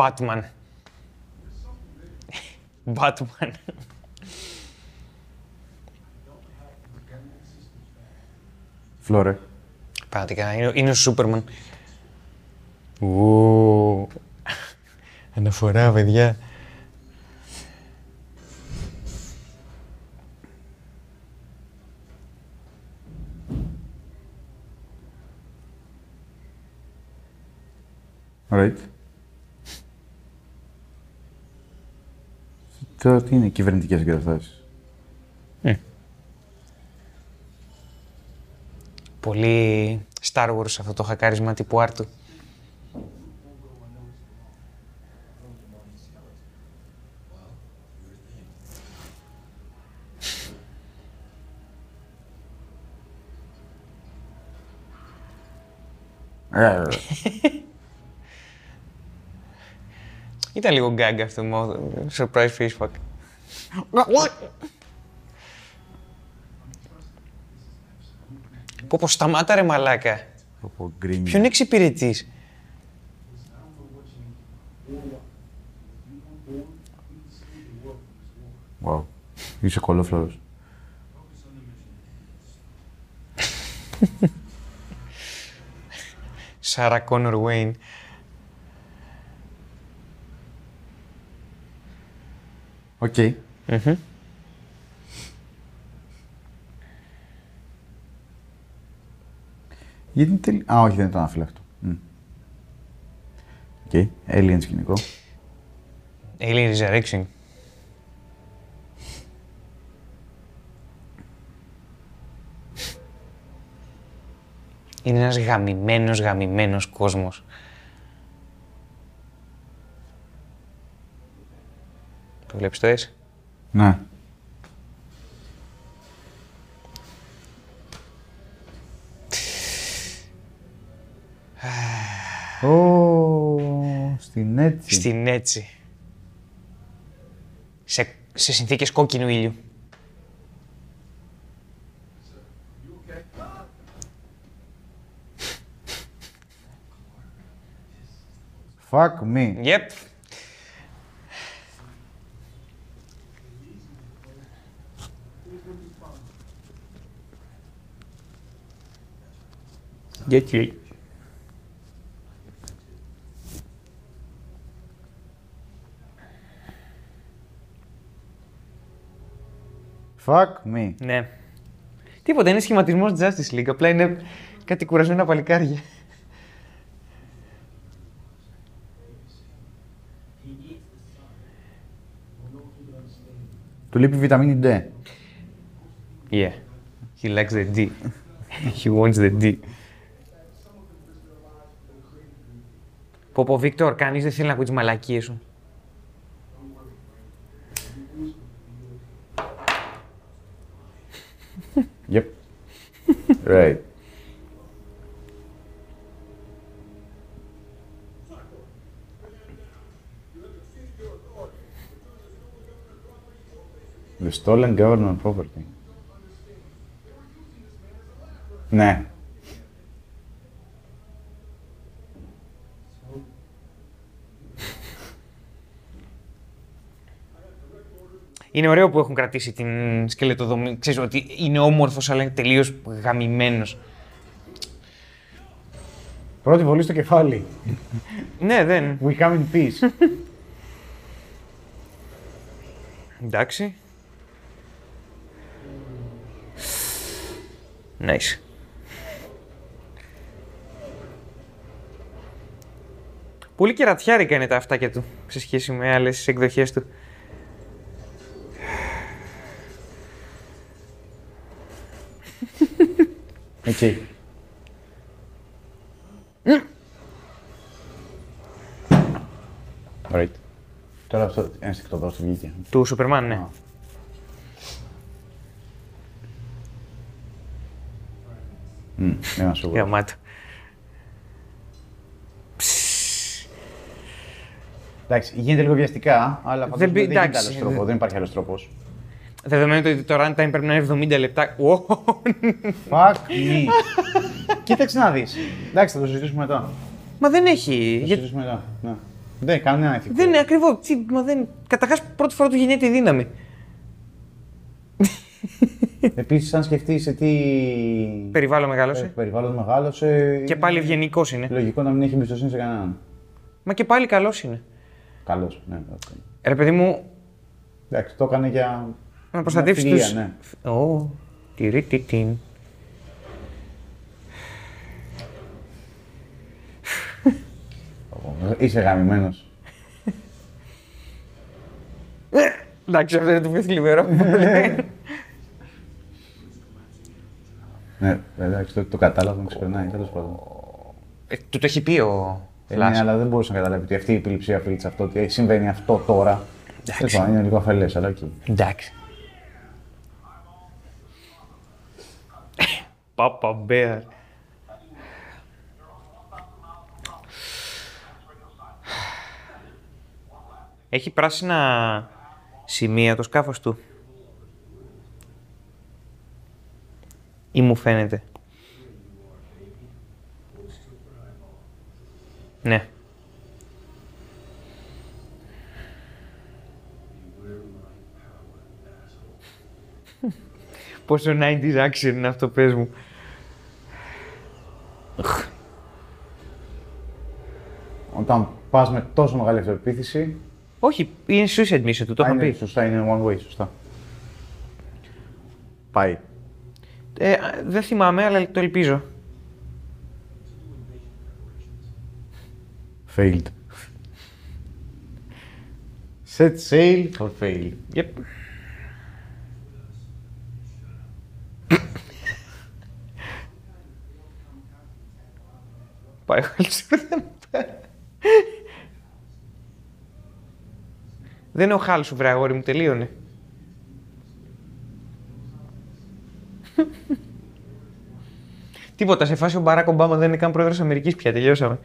Batman. Batman. Φλόρε. Πραγματικά, είναι, είναι ο Σούπερμαν. Ου. Αναφορά, παιδιά. Right. Τώρα τι είναι κυβερνητικές εγκαταστάσεις. Πολύ Star Wars αυτό το χακάρισμα τύπου άρτου. Ήταν λίγο γκάγκα αυτό μόνο. Surprise face fuck. Πω πω σταμάτα ρε μαλάκα. Από γκρίνι. Ποιον εξυπηρετείς; Wow. Είσαι κωλόφλωρος. Σάρα Κόνορ Βέιν. Οκ. Γιατί τελ... Α, όχι, δεν ήταν αφύλακτο. Μμ. Οκ. Alien σκηνικό. Alien Resurrection. Είναι ένας γαμημένος, γαμημένος κόσμος. Το βλέπεις το έτσι. Ναι. Ω, στην έτσι. Στην έτσι. Σε, σε συνθήκες κόκκινου ήλιου. Fuck me. Yep. Γιατί. Fuck me. Ναι. Τίποτα, είναι σχηματισμός Justice League, απλά είναι κάτι κουρασμένα παλικάρια. Του λείπει βιταμίνη D. Yeah. He likes the D. He wants the D. Πω πω, Βίκτορ, κανείς δεν θέλει να ακούει τις μαλακίες σου. Yep. right. The stolen government property. Ναι. Είναι ωραίο που έχουν κρατήσει την σκελετοδομή. Ξέρεις ότι είναι όμορφος, αλλά είναι τελείως γαμημένος. Πρώτη βολή στο κεφάλι. Ναι, δεν. We come in peace. Εντάξει. Nice. Πολύ κερατιάρικα είναι τα αυτάκια του σε σχέση με άλλες εκδοχές του. Εκεί. Right. Τώρα αυτό ένστικτο εδώ στη βγήκε. Του Σούπερμαν, ναι. Α. Μμ, δεν είμαι σίγουρος. Γαμάτο. Εντάξει, γίνεται λίγο βιαστικά, αλλά φαντάζομαι μπει- δεν γίνεται εντάξει, άλλος τρόπος, δεν- δεν υπάρχει άλλος τρόπος. Δεδομένου ότι το runtime πρέπει να είναι 70 λεπτά. Ω, Fuck me. Κοίταξε να δεις. Εντάξει, θα το συζητήσουμε μετά. Μα δεν Θα έχει. το Για... συζητήσουμε μετά. Ναι. Δεν έχει κανένα ηθικό. Δεν είναι ακριβώς. Μα δεν... Καταρχάς, πρώτη φορά του γεννιέται η δύναμη. Επίσης, αν σκεφτείς σε τι Περιβάλλον ε, μεγάλωσε. περιβάλλον μεγάλωσε. Και πάλι ευγενικός είναι. Λογικό να μην έχει εμπιστοσύνη σε κανέναν. Μα και πάλι καλός είναι. Καλός, ναι. οκ. Ρε παιδί μου, Εντάξει, το έκανε για. Να προστατεύσεις φιλία, τους. ναι. Ω, τυρί-τι-τιν. Είσαι γαμημένος. Εντάξει, αυτό είναι το πιο θλιβερό. Ναι, εντάξει, το, το κατάλαβα, με ξεπερνάει, τέλος πάντων. Ε, του το έχει πει ο Ε, Flash. ναι, αλλά δεν μπορούσα να καταλάβει ότι αυτή η επιληψία οφείλει σε αυτό, ότι συμβαίνει αυτό τώρα. Τέλος πάντων, είναι λίγο αφελές, αλλά εκεί. Εντάξει. Πάπα Μπέαρ. Έχει πράσινα σημεία το σκάφος του. Ή μου φαίνεται. Ναι. Πόσο 90s action είναι αυτό, πες μου. Όταν πας με τόσο μεγάλη αυτοεπίθεση. Όχι, είναι suicide mission του, το Α, είχαν είναι, πει. Σωστά, είναι one way, σωστά. Πάει. Ε, δεν θυμάμαι, αλλά το ελπίζω. Failed. Set sail for fail. Yep. Πάει ο άλλος. Δεν είναι ο χάλς σου, βρε αγόρι μου, τελείωνε. Τίποτα, σε φάση ο Μπαράκ Ομπάμα δεν είναι καν πρόεδρος Αμερικής πια, τελειώσαμε.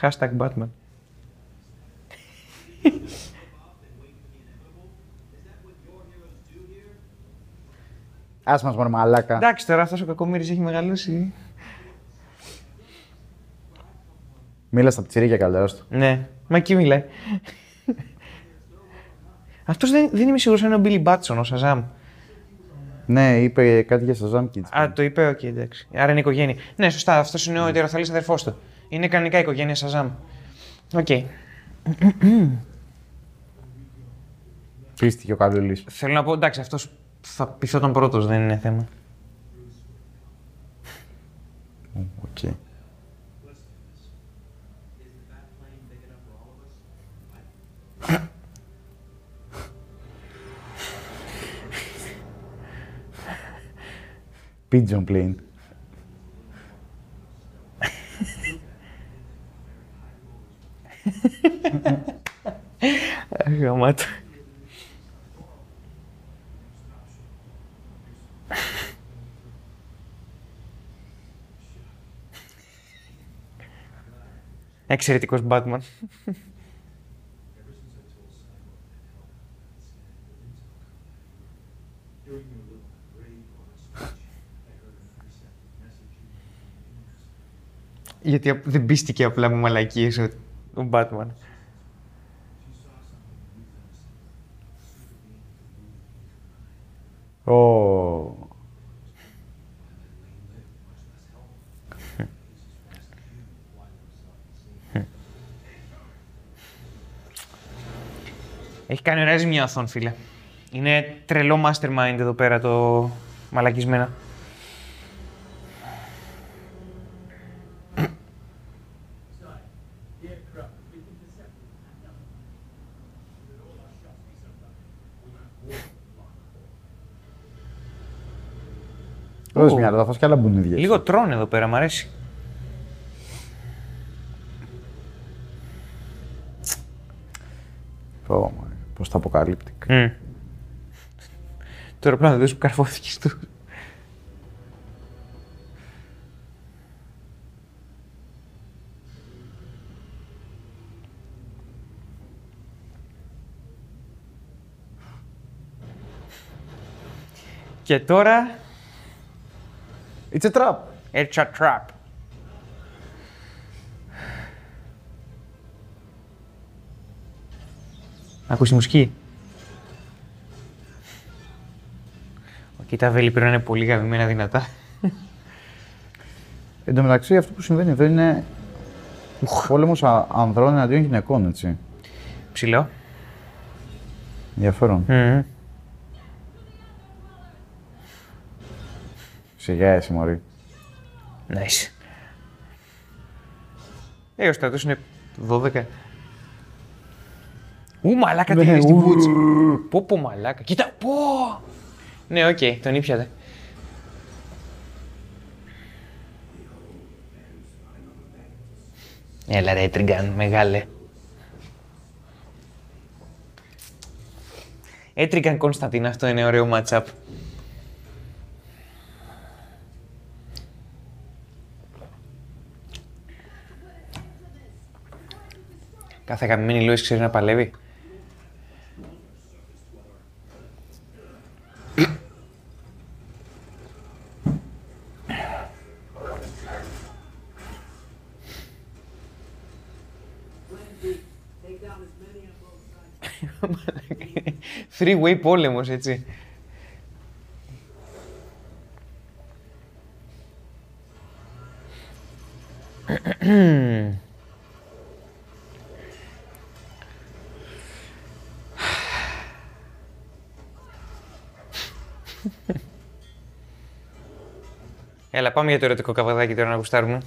Hashtag Batman. Άσ' μας μωρέ μαλάκα. Εντάξει τώρα αυτός ο κακομύρης έχει μεγαλώσει. Μίλα στα πιτσιρίκια καλύτερα του. Ναι, μα εκεί μιλάει. Αυτός δεν, δεν είμαι σίγουρος αν είναι ο Μπίλι Μπάτσον, ο Σαζάμ. Ναι, είπε κάτι για Shazam Kids. Α, το είπε, οκ, εντάξει. Άρα είναι οικογένεια. Ναι, σωστά, αυτός είναι ο ετεροθαλής αδερφός του. Είναι κανονικά οικογένεια Σαζάμ. Οκ. Πείστηκε ο Καλούλης. Θέλω να πω, εντάξει, αυτός θα πειθόταν πρώτος, δεν είναι θέμα. Οκ. Pigeon plane. Γαμάτο. Εξαιρετικός Batman. Γιατί απ- δεν πίστηκε απλά με μαλακίες ο, ο Batman. Ω. Έχει κάνει ωραία ζημιά οθόν, φίλε. Είναι τρελό mastermind εδώ πέρα το μαλακισμένα. Δώσε μια, θα φας κι άλλα μπουνίδια. Λίγο τρώνε εδώ πέρα, μ' αρέσει. Ω, μωρέ, Πώς τα αποκαλύπτει. Mm. Το αεροπλάνο δεν σου καρφώθηκες στο... Και τώρα, It's a trap. it's a trap. Ακούς τη μουσική; Οκ, τα βέλη πρέπει να είναι πολύ γαμημένα δυνατά. Εν τω μεταξύ, αυτό που συμβαίνει εδώ είναι πόλεμος ανδρών εναντίον γυναικών, έτσι. Ψηλό. Ενδιαφέρον. Μμμ. Σιγά, εσύ, Μωρή. Nice. Ε, ο στρατός είναι 12. Ου, μαλάκα, τι Ναι, είναι στην ου. πούτση. Πω, πω, μαλάκα. Κοίτα, πω. Ναι, οκ, τον ήπιατε. Έλα ρε, Τριγκάν, μεγάλε. Έτριγκαν Κωνσταντίν, αυτό είναι ωραίο matchup. Κάθε αγαπημένη Λούις ξέρει να παλεύει. Three-way πόλεμος, έτσι. Έλα, πάμε για το ερωτικό καβαδάκι τώρα να γουστάρουμε.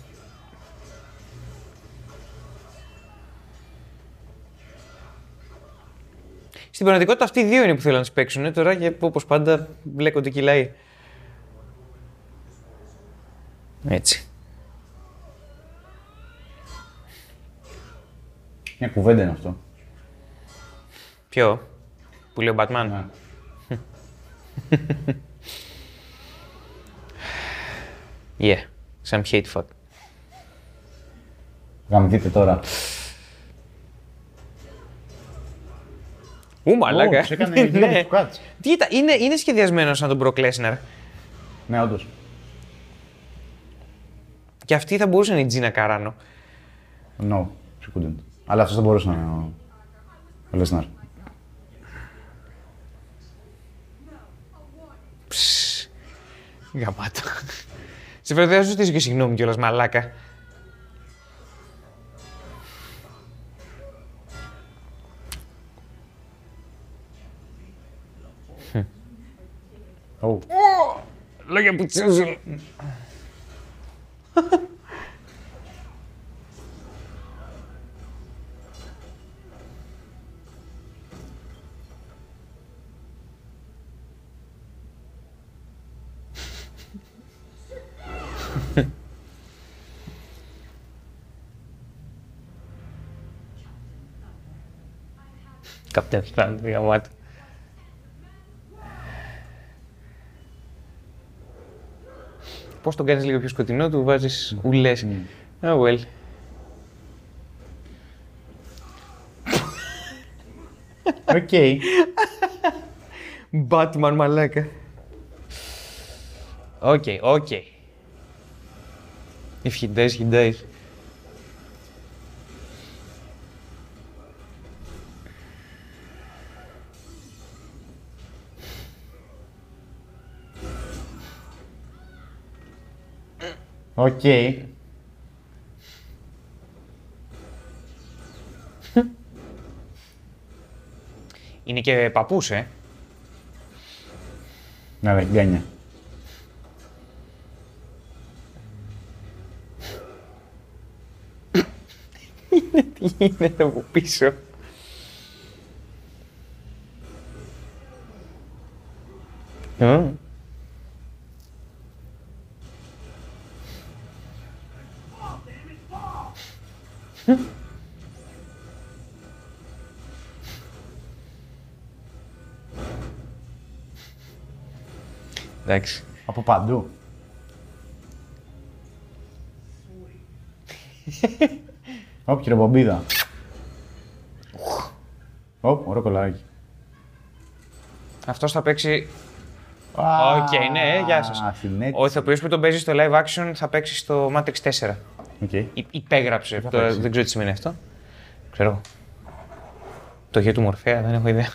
Στην πραγματικότητα αυτοί οι δύο είναι που θέλουν να τις παίξουν. ε, Τώρα και όπως πάντα μπλέκονται και οι λαοί. Έτσι. Μια κουβέντα είναι αυτό. Ποιο; Που λέει ο Batman; Ναι. Yeah. Some hate fuck. Γαμηθείτε τώρα. Ου, μαλάκα. Ω, τους έκανε γύρω Ναι. του κάτς. Τι ήταν, είναι, είναι σχεδιασμένος σαν τον Brock Lesnar. Ναι, όντως. Και αυτή θα μπορούσε να είναι η Τζίνα Καράνο. No, she couldn't. Αλλά αυτός δεν μπορούσε να είναι ο, ο Λεσνάρ. Ψ. Γαμάτο. Σε βέβαια δεν σου ζητήσω και συγγνώμη κιόλας, μαλάκα. Oh. Λόγια που τσούζουν. Captain Thunder, γαμάτο. Πώς τον κάνεις λίγο πιο σκοτεινό, του βάζεις ουλές. Oh well. OK. Batman, μαλάκα. OK, OK. If he dies, he dies. Οκ. Είναι και παππούς, ε. Ναι, ναι, γκάνια. Τι γίνεται από πίσω. Α. Εντάξει. Από παντού. Ωπ, κύριε Μπομπίδα. Ωπ, ωραίο κωλάκι. Αυτός θα παίξει Α, Οκ, ναι, γεια σας. συνέχεια. Ο ηθοποιός που τον παίζει στο live action θα παίξει στο Matrix 4. Οκ. Υ- Υπέγραψε. θα Τώρα παίξει; δεν ξέρω τι σημαίνει αυτό. Ξέρω. εγώ. Το γιο του Μορφέα, δεν έχω ιδέα.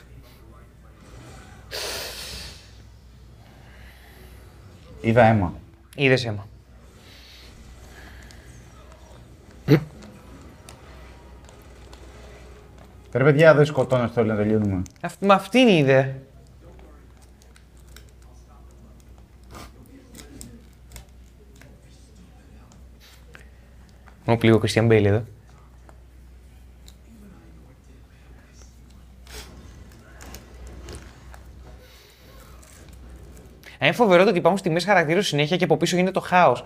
Είδα αίμα. Είδες αίμα. Ρε παιδιά, δεν σκοτώνεστε όλοι να τελειώνουμε. Αυτή, μα αυτή είναι η ιδέα. Μου πλήγω Κριστιαν Μπέιλ εδώ. Είναι φοβερό το ότι υπάρχουν στιγμές χαρακτήρων συνέχεια και από πίσω γίνεται το χάος.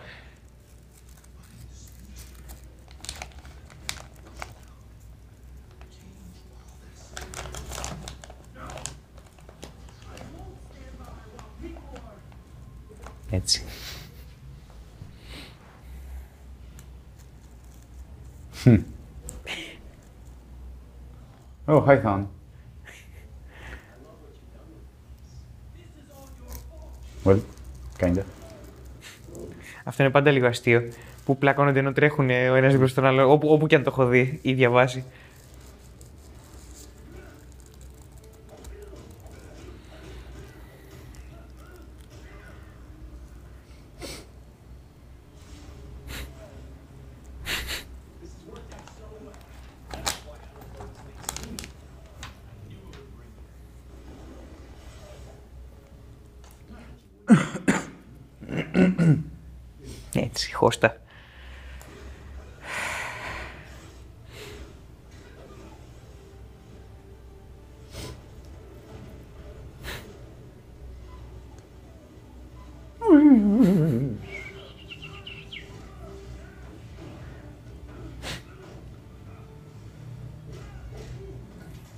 Έτσι. Oh, hi, Thon. Well, kinda. Αυτό είναι πάντα λίγο αστείο. Που πλακώνονται ενώ τρέχουν ε, ο ένας δίπλα στον άλλο, όπου, όπου και αν το έχω δει ή διαβάσει. Έτσι, χώστα.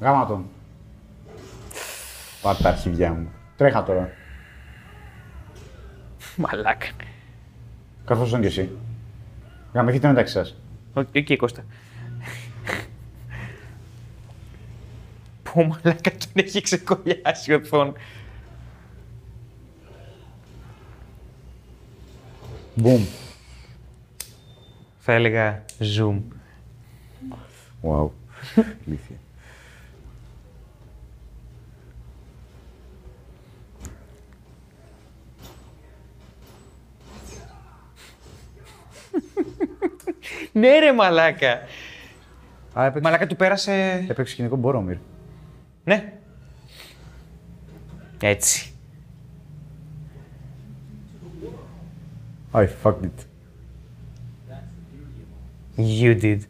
Γάμα τον. Πάρ' τα αρχιδιά μου. Τρέχα τώρα. Μαλάκα. Καθώς και εσύ. Γαμηθείτε μεταξύ σας. OK, okay, Κώστα. Πω μαλάκα τον έχει ξεκωλιάσει η οθόνη. Μπουμ. Θα έλεγα zoom. Wow. Ηλίθεια. Ναι ρε μαλάκα. Α, έπαιξε, Μαλάκα του πέρασε... έπαιξε σκηνικό Μπορόμιρ. Ναι. Έτσι. I fucked it. You did.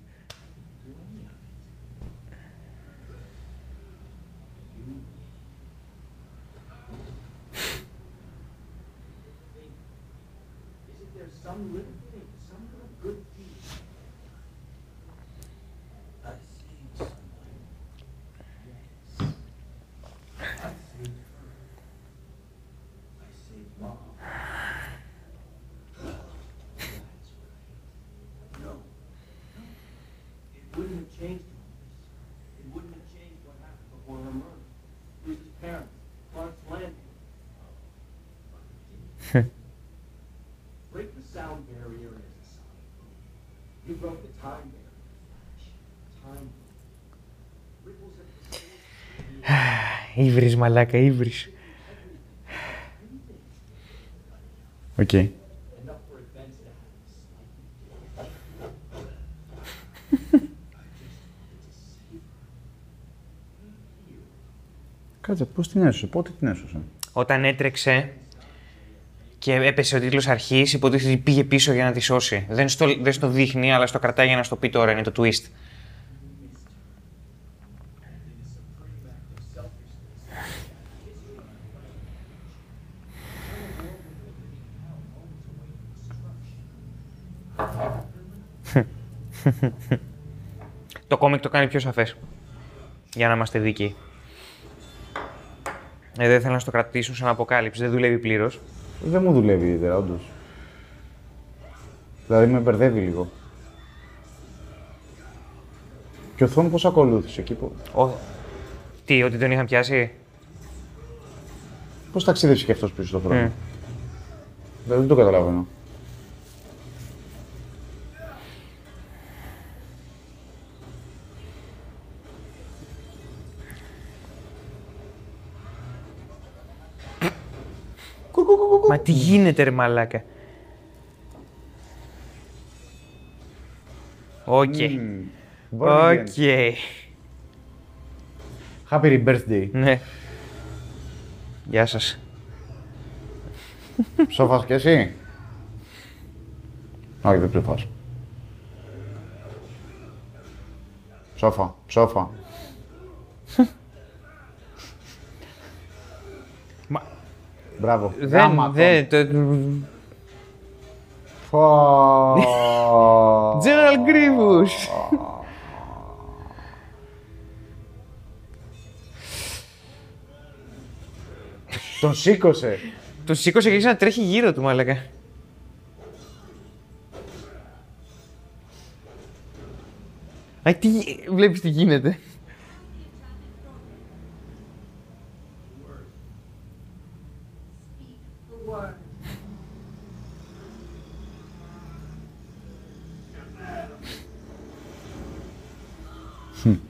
Ύβρις μαλάκα, ύβρις. OK. Enough for events to happen Κάτσε, πώς την έσωσε, πότε την έσωσε; Όταν έτρεξε και έπεσε ο τίτλος αρχής, υποτίθεται ότι πήγε πίσω για να τη σώσει. Δεν στο, δεν στο δείχνει, αλλά στο κρατάει για να στο πει τώρα, είναι το twist. το κόμικ το κάνει πιο σαφές. Για να είμαστε δίκαιοι. Ε, δεν θέλω να στο κρατήσουν σαν αποκάλυψη, δεν δουλεύει πλήρως. Δεν μου δουλεύει ιδιαίτερα, όντως. Δηλαδή με μπερδεύει λίγο. Και ο Θόν πώς ακολούθησε εκεί, που... Τι, ότι τον είχαν πιάσει; πώς ταξίδεψε και αυτός πίσω στον χρόνο. Mm. Δεν, δεν το καταλαβαίνω. Τι γίνεται, ρε μαλάκα. OK. Born OK. again. Happy birthday. Ναι. Γεια σας. Ψόφας και εσύ; Όχι, δεν ψηφάς. Ψόφα, ψόφα. Μπράβο. Δεν, Γάμα δεν, το... τον. Πω. General Grievous. Τον σήκωσε. Τον σήκωσε και άρχισε να τρέχει γύρω του, μαλάκα. Α, τι... γι- Βλέπεις τι γίνεται. Δεν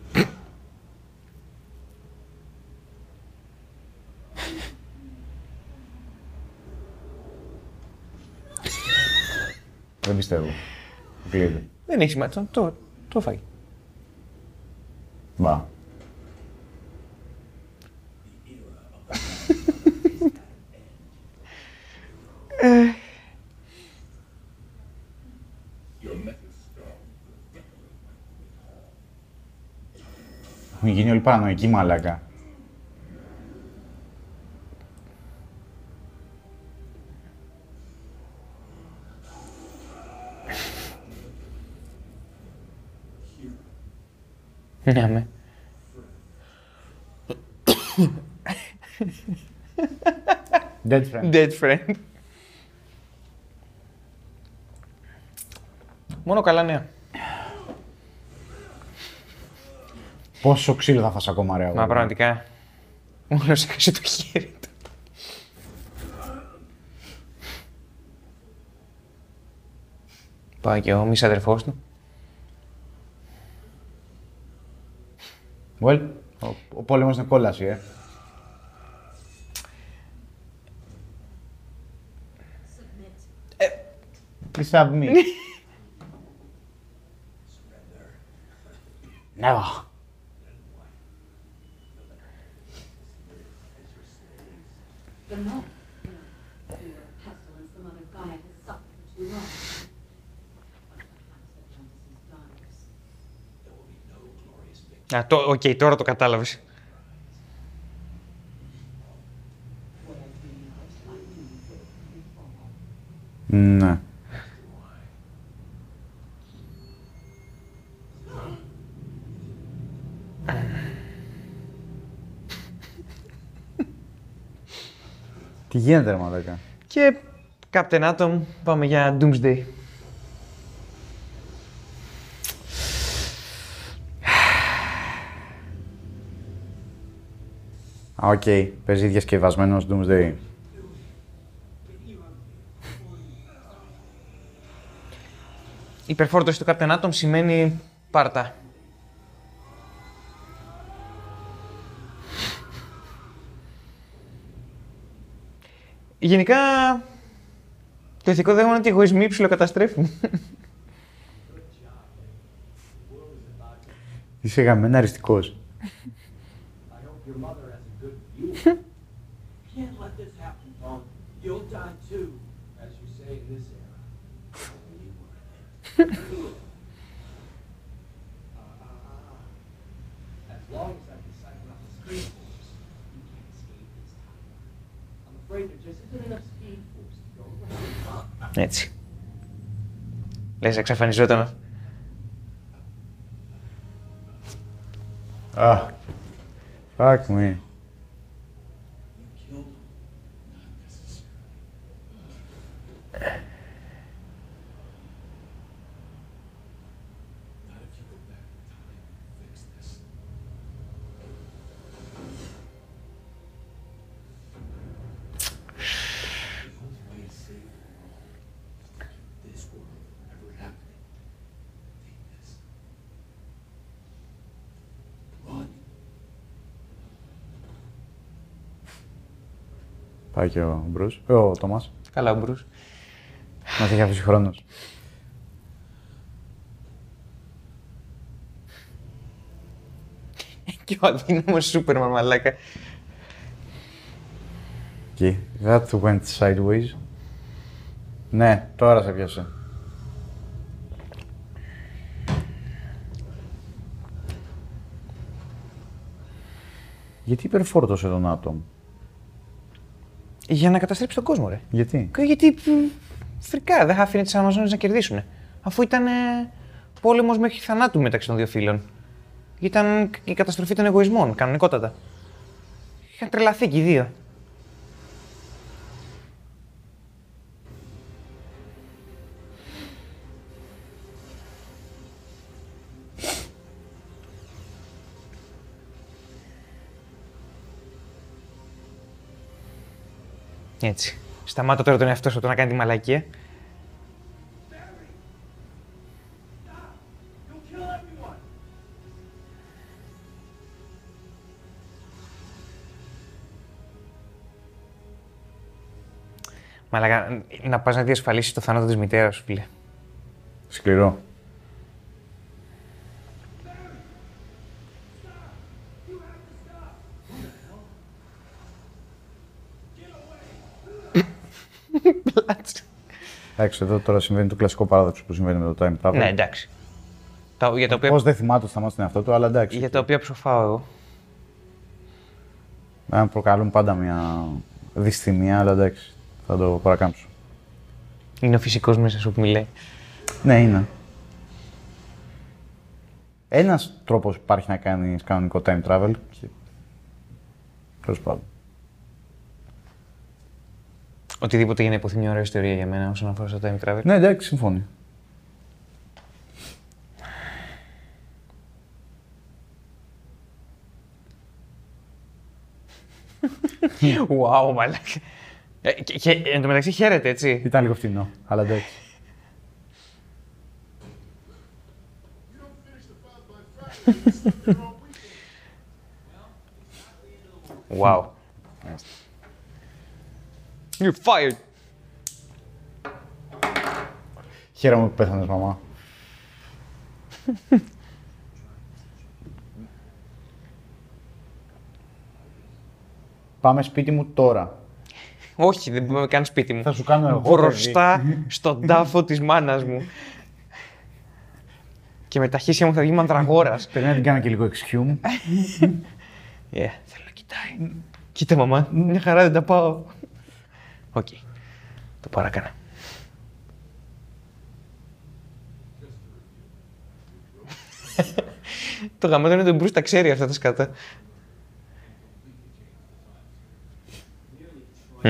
πιστεύω. Κλείνει. Δεν έχει σημασία. Το, το, το φάγει. Μπα. Έχουν γίνει όλοι παρανοϊκοί μαλάκα. Ναι, με. Dead friend. Dead friend. Μόνο καλά νέα. Πόσο ξύλο θα φας ακόμα, ρε. Μα αγόρι. πραγματικά. Μόνο έχασε το χέρι του. Πάει και ο μης αδερφός του. Well, ο, ο πόλεμος είναι κόλαση, ε. Please have me. Never. Α, το, οκ, τώρα το κατάλαβες. Ναι. Τι γίνεται, ρε μαλάκα; Και Captain Atom, πάμε για Doomsday. Α, οκ. Παίζει διασκευασμένος Doomsday. Η υπερφόρτωση του Captain Atom σημαίνει πάρτα. Γενικά, το ηθικό δόγμα είναι ότι οι εγωισμοί ψιλοκαταστρέφουν. Είσαι γαμμένα αριστικός. Έτσι. Λες, εξαφανιζόταν. Α, fuck me. Και ο Μπρούς, ε, ο Τόμας. Καλά, ο Μπρούς. Μας έχει αφήσει χρόνος. Και ο αδύναμος σούπερ μαλάκα. Εκεί. That went sideways. Ναι, τώρα σε πιάσε. Γιατί υπερφόρτωσε τον Άτομ; Για να καταστρέψει τον κόσμο, ρε. Γιατί; Και γιατί π, φρικά δεν θα άφηνε τις Αμαζόνες να κερδίσουν. Αφού ήταν ε, πόλεμος μέχρι θανάτου μεταξύ των δύο φίλων. Ήταν η καταστροφή των εγωισμών, κανονικότατα. Είχαν τρελαθεί και οι δύο. Έτσι. Σταμάτα τώρα τον εαυτό σου από το να κάνει τη μαλακία. You'll kill everyone. Μαλακα, να πας να διασφαλίσεις το θάνατο της μητέρας σου, φίλε. Σκληρό. Εντάξει, εδώ τώρα συμβαίνει το κλασικό παράδοξο που συμβαίνει με το time travel. Ναι, εντάξει. Τα, για, τα οποία, Πώς δεν θυμάται το τον εαυτό του, αλλά εντάξει. για τα οποία ψοφάω εγώ. Να προκαλούν πάντα μια δυσθυμία, αλλά εντάξει. Θα το παρακάμψω. Είναι ο φυσικός μέσα σου που μιλάει. Ναι, είναι. Ένας τρόπος υπάρχει να κάνεις κανονικό time travel. και- Τέλος πάντων. Οτιδήποτε για να υποθεί μια ωραία ιστορία για μένα όσον αφορά στο time travel. Ναι, εντάξει, συμφωνεί. Wow, μαλάκα. Ε, και, και, εν τω μεταξύ χαίρεται, έτσι. Ήταν λίγο φτηνό, αλλά εντάξει. Wow. You're fired. Χαίρομαι που πέθανες, μαμά. Πάμε σπίτι μου τώρα. Όχι, δεν πάμε καν σπίτι μου. Θα σου κάνω εγώ, Μπροστά στον τάφο της μάνας μου. και με τα χέρια μου θα βγει μανδραγόρας. Πρέπει να την κάνω και λίγο exhume. Yeah, θέλω να κοιτάει. Κοίτα, μαμά, μια χαρά δεν τα πάω. Οκ. Το παράκανα. το γαμμένο είναι το Bruce τα ξέρει αυτά τα σκάτα. Μμ.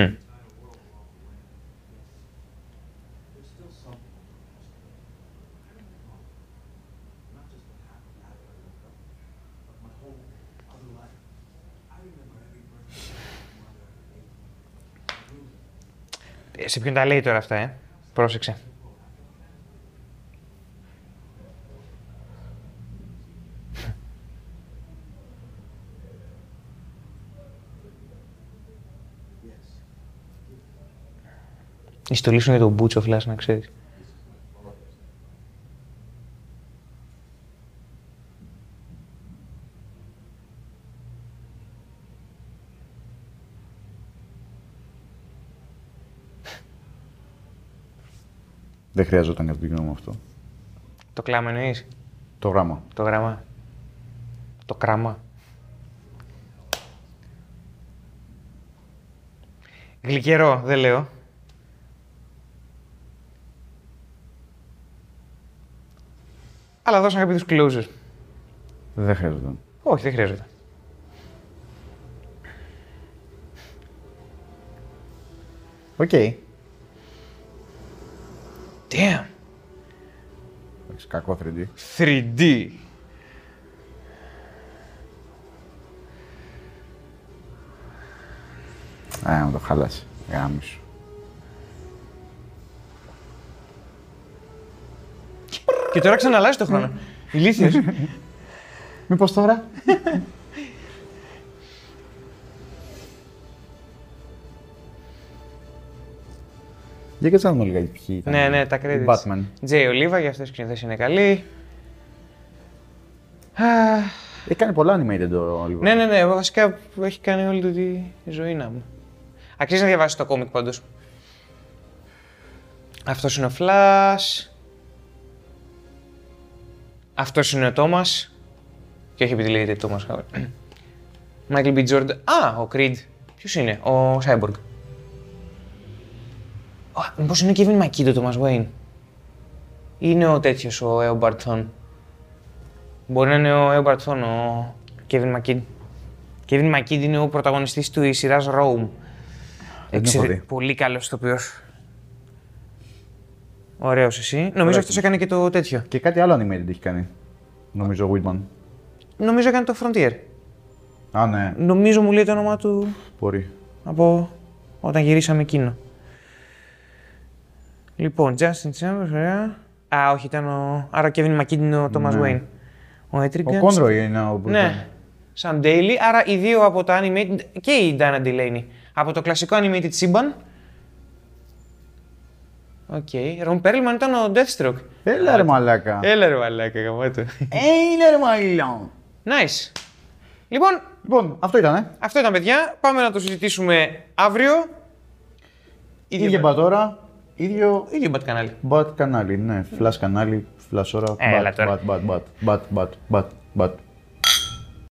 Ε, Σε ποιον τα λέει τώρα αυτά, ε; Πρόσεξε. Η στολή σου είναι το μπούτσο φλάς, να ξέρεις. Δεν χρειαζόταν κάτι το κοινό αυτό. Το κλάμα εννοείς; Το γράμμα. Το γράμμα. Το κράμα. Γλυκερό, δεν λέω. Αλλά δώσαν κάποιους closures. Δεν χρειαζόταν. Όχι, δεν χρειάζεται. OK. Damn. Εντάξει, κακό 3D. 3D. Α, μου το χάλασε. Γαμήσου. Και τώρα ξαναλλάζει το χρόνο. Ηλίθιος. Μήπως τώρα; Για κάτσε να δούμε λίγα ποιοι ήταν. ναι, ναι, τα Οι credits. Batman. Τζέι Ολίβα, για αυτές οι σκηνοθέσεις είναι καλή. Α, Έχει κάνει πολλά animated το Oliver. Ναι, ναι, ναι. Βασικά έχει κάνει όλη του τη ζωή να μου. Αξίζει να διαβάσεις το κόμικ πάντως. Αυτός είναι ο Flash. Αυτός είναι ο Τόμα. Και όχι επειδή λέγεται Τόμα Χάουερ. Michael B. Jordan. Α, ο Creed. Ποιος είναι, ο Cyborg. Μήπως είναι ο Kevin McKee το Thomas Wayne; Είναι ο τέτοιος, ο Eobard Thawne; Μπορεί να είναι ο Eobard Thawne, ο Kevin McKee. Kevin McKee είναι ο πρωταγωνιστής του σειράς Rome. Δεν την έχω δει. Πολύ καλός ηθοποιός. Ωραίος εσύ. Νομίζω αυτός έκανε και το τέτοιο. Και κάτι άλλο animated έχει κάνει. Νομίζω ο Whitman. Νομίζω έκανε το Frontier. Α, ναι, Νομίζω μου λέει το όνομά του μπορεί. από όταν γυρίσαμε εκείνο. Λοιπόν, Justin Chambers, ωραία. Α, όχι, ήταν ο... Άρα ο Kevin McKee είναι ο Thomas Ναι. Wayne. Ο Etrigan. Ο Κόνροϊ είναι ο Bruce Ναι. Banner. Σαν Daily, άρα οι δύο από τα animated και η Dana Delaney. Από το κλασικό animated σύμπαν. Οκ. Ρον Πέρλμαν ήταν ο Deathstroke. Έλα ρε μαλάκα. Έλα ρε μαλάκα, γαμάτο. Έλα ρε μαλάκα. Nice. Λοιπόν, Λοιπόν, αυτό ήταν. αυτό ήταν παιδιά. Πάμε να το συζητήσουμε αύριο. Ίδια πατώρα. Ίδιο ίδιο μπατ κανάλι. Bat κανάλι, ναι. Flash κανάλι, flash ώρα. Έλα Bat, τώρα. bat, bat, bat, bat, bat, bat, bat.